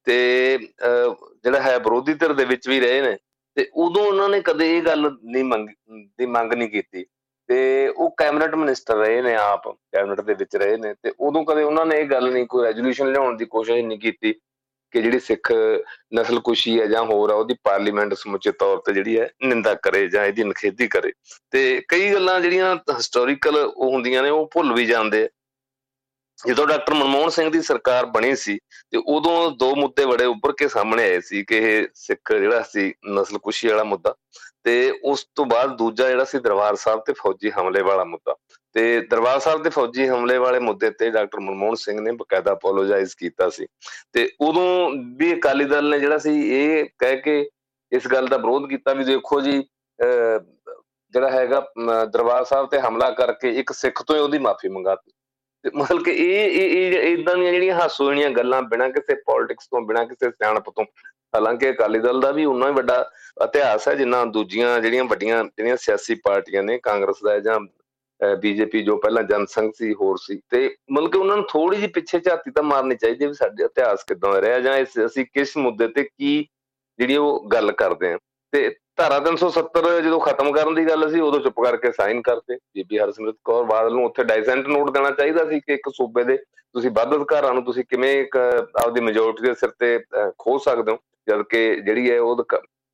ਤੇ ਜਿਹੜਾ ਹੈ ਵਿਰੋਧੀ ਧਿਰ ਦੇ ਵਿੱਚ ਵੀ ਰਹੇ ਨੇ ਤੇ ਉਦੋਂ ਉਹਨਾਂ ਨੇ ਕਦੇ ਇਹ ਗੱਲ ਨਹੀਂ ਮੰਗ, ਦੀ ਮੰਗ ਨਹੀਂ ਕੀਤੀ ਤੇ ਉਹ ਕੈਬਨਿਟ ਮਿਨਿਸਟਰ ਰਹੇ ਨੇ ਆਪ, ਕੈਬਨਿਟ ਦੇ ਵਿੱਚ ਰਹੇ ਨੇ ਤੇ ਉਦੋਂ ਕਦੇ ਉਹਨਾਂ ਨੇ ਇਹ ਗੱਲ ਨਹੀਂ, ਕੋਈ ਰੈਜ਼ੋਲੂਸ਼ਨ ਲਿਆਉਣ ਦੀ ਕੋਸ਼ਿਸ਼ ਨਹੀਂ ਕੀਤੀ ਕਿ ਜਿਹੜੀ ਸਿੱਖ ਨਸਲਕੁਸ਼ੀ ਹੈ ਜਾਂ ਹੋਰ ਆ, ਉਹਦੀ ਪਾਰਲੀਮੈਂਟ ਸਮੁੱਚੇ ਤੌਰ ਤੇ ਜਿਹੜੀ ਹੈ ਨਿੰਦਾ ਕਰੇ ਜਾਂ ਇਹਦੀ ਨਖੇਦੀ ਕਰੇ। ਤੇ ਕਈ ਗੱਲਾਂ ਜਿਹੜੀਆਂ ਹਿਸਟੋਰੀਕਲ ਉਹ ਹੁੰਦੀਆਂ ਨੇ, ਉਹ ਭੁੱਲ ਵੀ ਜਾਂਦੇ ਜਦੋਂ ਡਾਕਟਰ ਮਨਮੋਹਨ ਸਿੰਘ ਦੀ ਸਰਕਾਰ ਬਣੀ ਸੀ ਤੇ ਉਦੋਂ ਦੋ ਮੁੱਦੇ ਬੜੇ ਉੱਪਰ ਕੇ ਸਾਹਮਣੇ ਆਏ ਸੀ ਕਿ ਇਹ ਸਿੱਖ ਜਿਹੜਾ ਸੀ ਨਸਲਕੁਸ਼ੀ ਵਾਲਾ ਮੁੱਦਾ। ਤੇ ਉਸ ਤੋਂ ਬਾਅਦ ਦੂਜਾ ਜਿਹੜਾ ਸੀ ਦਰਬਾਰ ਸਾਹਿਬ ਤੇ ਫੌਜੀ ਹਮਲੇ ਵਾਲਾ ਮੁੱਦਾ। ਤੇ ਦਰਬਾਰ ਸਾਹਿਬ ਤੇ ਫੌਜੀ ਹਮਲੇ ਵਾਲੇ ਮੁੱਦੇ ਤੇ ਡਾਕਟਰ ਮਨਮੋਹਨ ਸਿੰਘ ਨੇ ਬਕਾਇਦਾ ਅਪੋਲੋਜਾਈਜ਼ ਕੀਤਾ ਸੀ। ਤੇ ਉਦੋਂ ਵੀ ਅਕਾਲੀ ਦਲ ਨੇ ਜਿਹੜਾ ਸੀ ਇਹ ਕਹਿ ਕੇ ਇਸ ਗੱਲ ਦਾ ਵਿਰੋਧ ਕੀਤਾ ਵੀ ਦੇਖੋ ਜੀ ਜਿਹੜਾ ਹੈਗਾ ਦਰਬਾਰ ਸਾਹਿਬ ਤੇ ਹਮਲਾ ਕਰਕੇ ਇੱਕ ਸਿੱਖ ਤੋਂ ਉਹਦੀ ਮਾਫੀ ਮੰਗਾਤੀ। ਤੇ ਮਤਲਬ ਕਿ ਇਹ ਇਹ ਇਦਾਂ ਦੀਆਂ ਜਿਹੜੀਆਂ ਹਾਸੋਹੀਣੀਆਂ ਗੱਲਾਂ ਬਿਨਾਂ ਕਿਸੇ ਪੋਲਿਟਿਕਸ ਤੋਂ, ਬਿਨਾਂ ਕਿਸੇ ਸਿਆਣਪ ਤੋਂ ਹਾਲਾਂਕਿ ਅਕਾਲੀ ਦਲ ਦਾ ਵੀ ਉਨਾ ਹੀ ਵੱਡਾ ਇਤਿਹਾਸ ਹੈ, ਜਿੰਨਾ ਦੂਜੀਆਂ ਜਿਹੜੀਆਂ ਵੱਡੀਆਂ, ਜਿਹੜੀਆਂ ਸਿਆਸੀ ਪਾਰਟੀਆਂ ਨੇ, ਕਾਂਗਰਸ ਦਾ ਜਾਂ ਬੀਜੇਪੀ ਜੋ ਪਹਿਲਾਂ ਜਨਸੰਘ ਸੀ, ਹੋਰ ਸੀ, ਤੇ ਮਤਲਬ ਕਿ ਉਹਨਾਂ ਨੂੰ ਥੋੜੀ ਜਿਹੀ ਪਿੱਛੇ ਝਾਤੀ ਤਾਂ ਮਾਰਨੀ ਚਾਹੀਦੀ ਵੀ ਸਾਡੇ ਇਤਿਹਾਸ ਕਿਦਾਂ ਰਿਹਾ, ਜਾਂ ਅਸੀਂ ਕਿਸ ਮੁੱਦੇ ਤੇ ਕੀ ਜਿਹੜੀ ਉਹ ਗੱਲ ਕਰਦੇ ਆ ਤੇ ਧਾਰਾ 370 ਜਦੋਂ ਖਤਮ ਕਰਨ ਦੀ ਗੱਲ ਸੀ, ਉਦੋਂ ਚੁੱਪ ਕਰਕੇ ਸਾਈਨ ਕਰਤੇ। ਬੀਬੀ ਹਰਸਿਮਰਤ ਕੌਰ ਬਾਦਲ ਨੂੰ ਉੱਥੇ ਡਾਈਸੈਂਟ ਨੋਟ ਦੇਣਾ ਚਾਹੀਦਾ ਸੀ ਕਿ ਇੱਕ ਸੂਬੇ ਦੇ ਤੁਸੀਂ ਵੱਧ ਅਧਿਕਾਰਾਂ ਨੂੰ ਤੁਸੀਂ ਕਿਵੇਂ ਇੱਕ ਆਪਦੀ ਮੈਜੋਰਟੀ ਦੇ ਸਿਰ ਤੇ ਖੋ ਸਕਦੇ ਹੋ। ਜਦ ਕਿ ਜਿਹੜੀ ਹੈ ਉਹ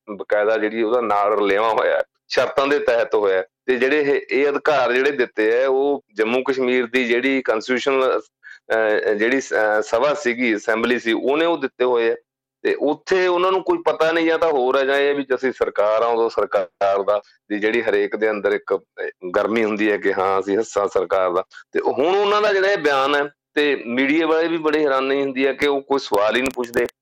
ਬਕਾਇਦਾ ਜਿਹੜੀ ਉਹਦਾ ਨਾਲ ਰਲਿਆਵਾ ਹੋਇਆ ਸ਼ਰਤਾਂ ਦੇ ਤਹਿਤ ਹੋਇਆ ਤੇ ਜਿਹੜੇ ਇਹ ਅਧਿਕਾਰ ਜਿਹੜੇ ਦਿੱਤੇ ਆ ਉਹ ਜੰਮੂ ਕਸ਼ਮੀਰ ਦੀ ਜਿਹੜੀ ਕਨਸਟੀਟਿਊਸ਼ਨਲ ਜਿਹੜੀ ਸਭਾ ਸੀਗੀ ਅਸੈਂਬਲੀ ਸੀ, ਉਹਨੇ ਉਹ ਦਿੱਤੇ ਹੋਏ ਆ ਤੇ ਉੱਥੇ ਉਹਨਾਂ ਨੂੰ ਕੋਈ ਪਤਾ ਨਹੀਂ ਜਾਂ ਤਾਂ ਹੋਰ ਹੈ ਜਾਂ ਇਹ ਵੀ ਅਸੀਂ ਸਰਕਾਰ ਆ ਉਦੋਂ ਸਰਕਾਰ ਦਾ ਦੀ ਜਿਹੜੀ ਹਰੇਕ ਦੇ ਅੰਦਰ ਇੱਕ ਗਰਮੀ ਹੁੰਦੀ ਹੈ ਕਿ ਹਾਂ, ਅਸੀਂ ਹਿੱਸਾ ਸਰਕਾਰ ਦਾ, ਤੇ ਹੁਣ ਉਹਨਾਂ ਦਾ ਜਿਹੜਾ ਇਹ ਬਿਆਨ ਹੈ, ਤੇ ਮੀਡੀਆ ਵਾਲੇ ਵੀ ਬੜੇ ਹੈਰਾਨੀ ਹੁੰਦੀ ਹੈ ਕਿ ਉਹ ਕੋਈ ਸਵਾਲ ਹੀ ਨਹੀਂ ਪੁੱਛਦੇ। ਉਹ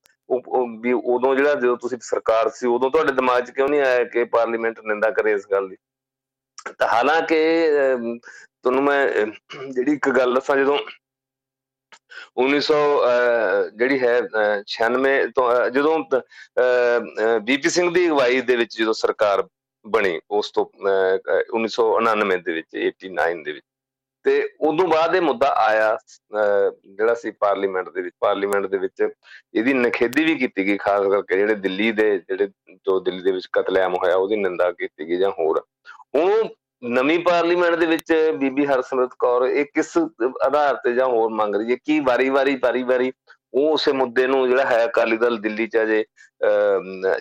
ਵੀ ਉਦੋਂ ਜਿਹੜਾ ਜਦੋਂ ਤੁਸੀਂ ਸਰਕਾਰ ਸੀ, ਉਦੋਂ ਤੁਹਾਡੇ ਦਿਮਾਗ 'ਚ ਕਿਉਂ ਨਹੀਂ ਆਇਆ ਕਿ ਪਾਰਲੀਮੈਂਟ ਨਿੰਦਾ ਕਰੇ ਇਸ ਗੱਲ ਦੀ? ਤਾਂ ਹਾਲਾਂਕਿ ਤੁਹਾਨੂੰ ਮੈਂ ਜਿਹੜੀ ਇੱਕ ਗੱਲ ਦੱਸਾਂ, ਜਦੋਂ 1900 ਜਿਹੜੀ ਹੈ 96 ਤੋਂ ਜਦੋਂ ਬੀਪੀ ਸਿੰਘ ਦੀ ਅਗਵਾਈ ਦੇ ਵਿੱਚ ਜਦੋਂ ਸਰਕਾਰ ਬਣੀ, ਉਸ ਤੋਂ 1999 ਦੇ ਵਿੱਚ 89 ਦੇ ਵਿੱਚ ਤੇ ਉਦੋਂ ਬਾਅਦ ਇਹ ਮੁੱਦਾ ਆਇਆ ਜਿਹੜਾ ਸੀ ਪਾਰਲੀਮੈਂਟ ਦੇ ਵਿੱਚ, ਪਾਰਲੀਮੈਂਟ ਦੇ ਵਿੱਚ ਇਹਦੀ ਨਖੇਦੀ ਵੀ ਕੀਤੀ ਗਈ, ਖਾਸ ਕਰਕੇ ਜਿਹੜੇ ਦਿੱਲੀ ਦੇ, ਜਿਹੜੇ ਜੋ ਦਿੱਲੀ ਦੇ ਵਿੱਚ ਕਤਲੇਆਮ ਹੋਇਆ, ਉਹਦੀ ਨਿੰਦਾ ਕੀਤੀ ਗਈ ਜਾਂ ਹੋਰ। ਉਹ ਨਵੀਂ ਪਾਰਲੀਮੈਂਟ ਦੇ ਵਿੱਚ ਬੀਬੀ ਹਰਸਿਮਰਤ ਕੌਰ, ਇਹ ਕਿਸ ਆਧਾਰ ਤੇ ਜਾਂ ਹੋਰ ਮੰਗ ਰਹੀ ਹੈ? ਕੀ ਵਾਰੀ-ਵਾਰੀ ਵਾਰੀ-ਵਾਰੀ ਉਹ ਉਸੇ ਮੁੱਦੇ ਨੂੰ ਜਿਹੜਾ ਹੈ, ਅਕਾਲੀ ਦਲ ਦਿੱਲੀ ਚ ਅਜੇ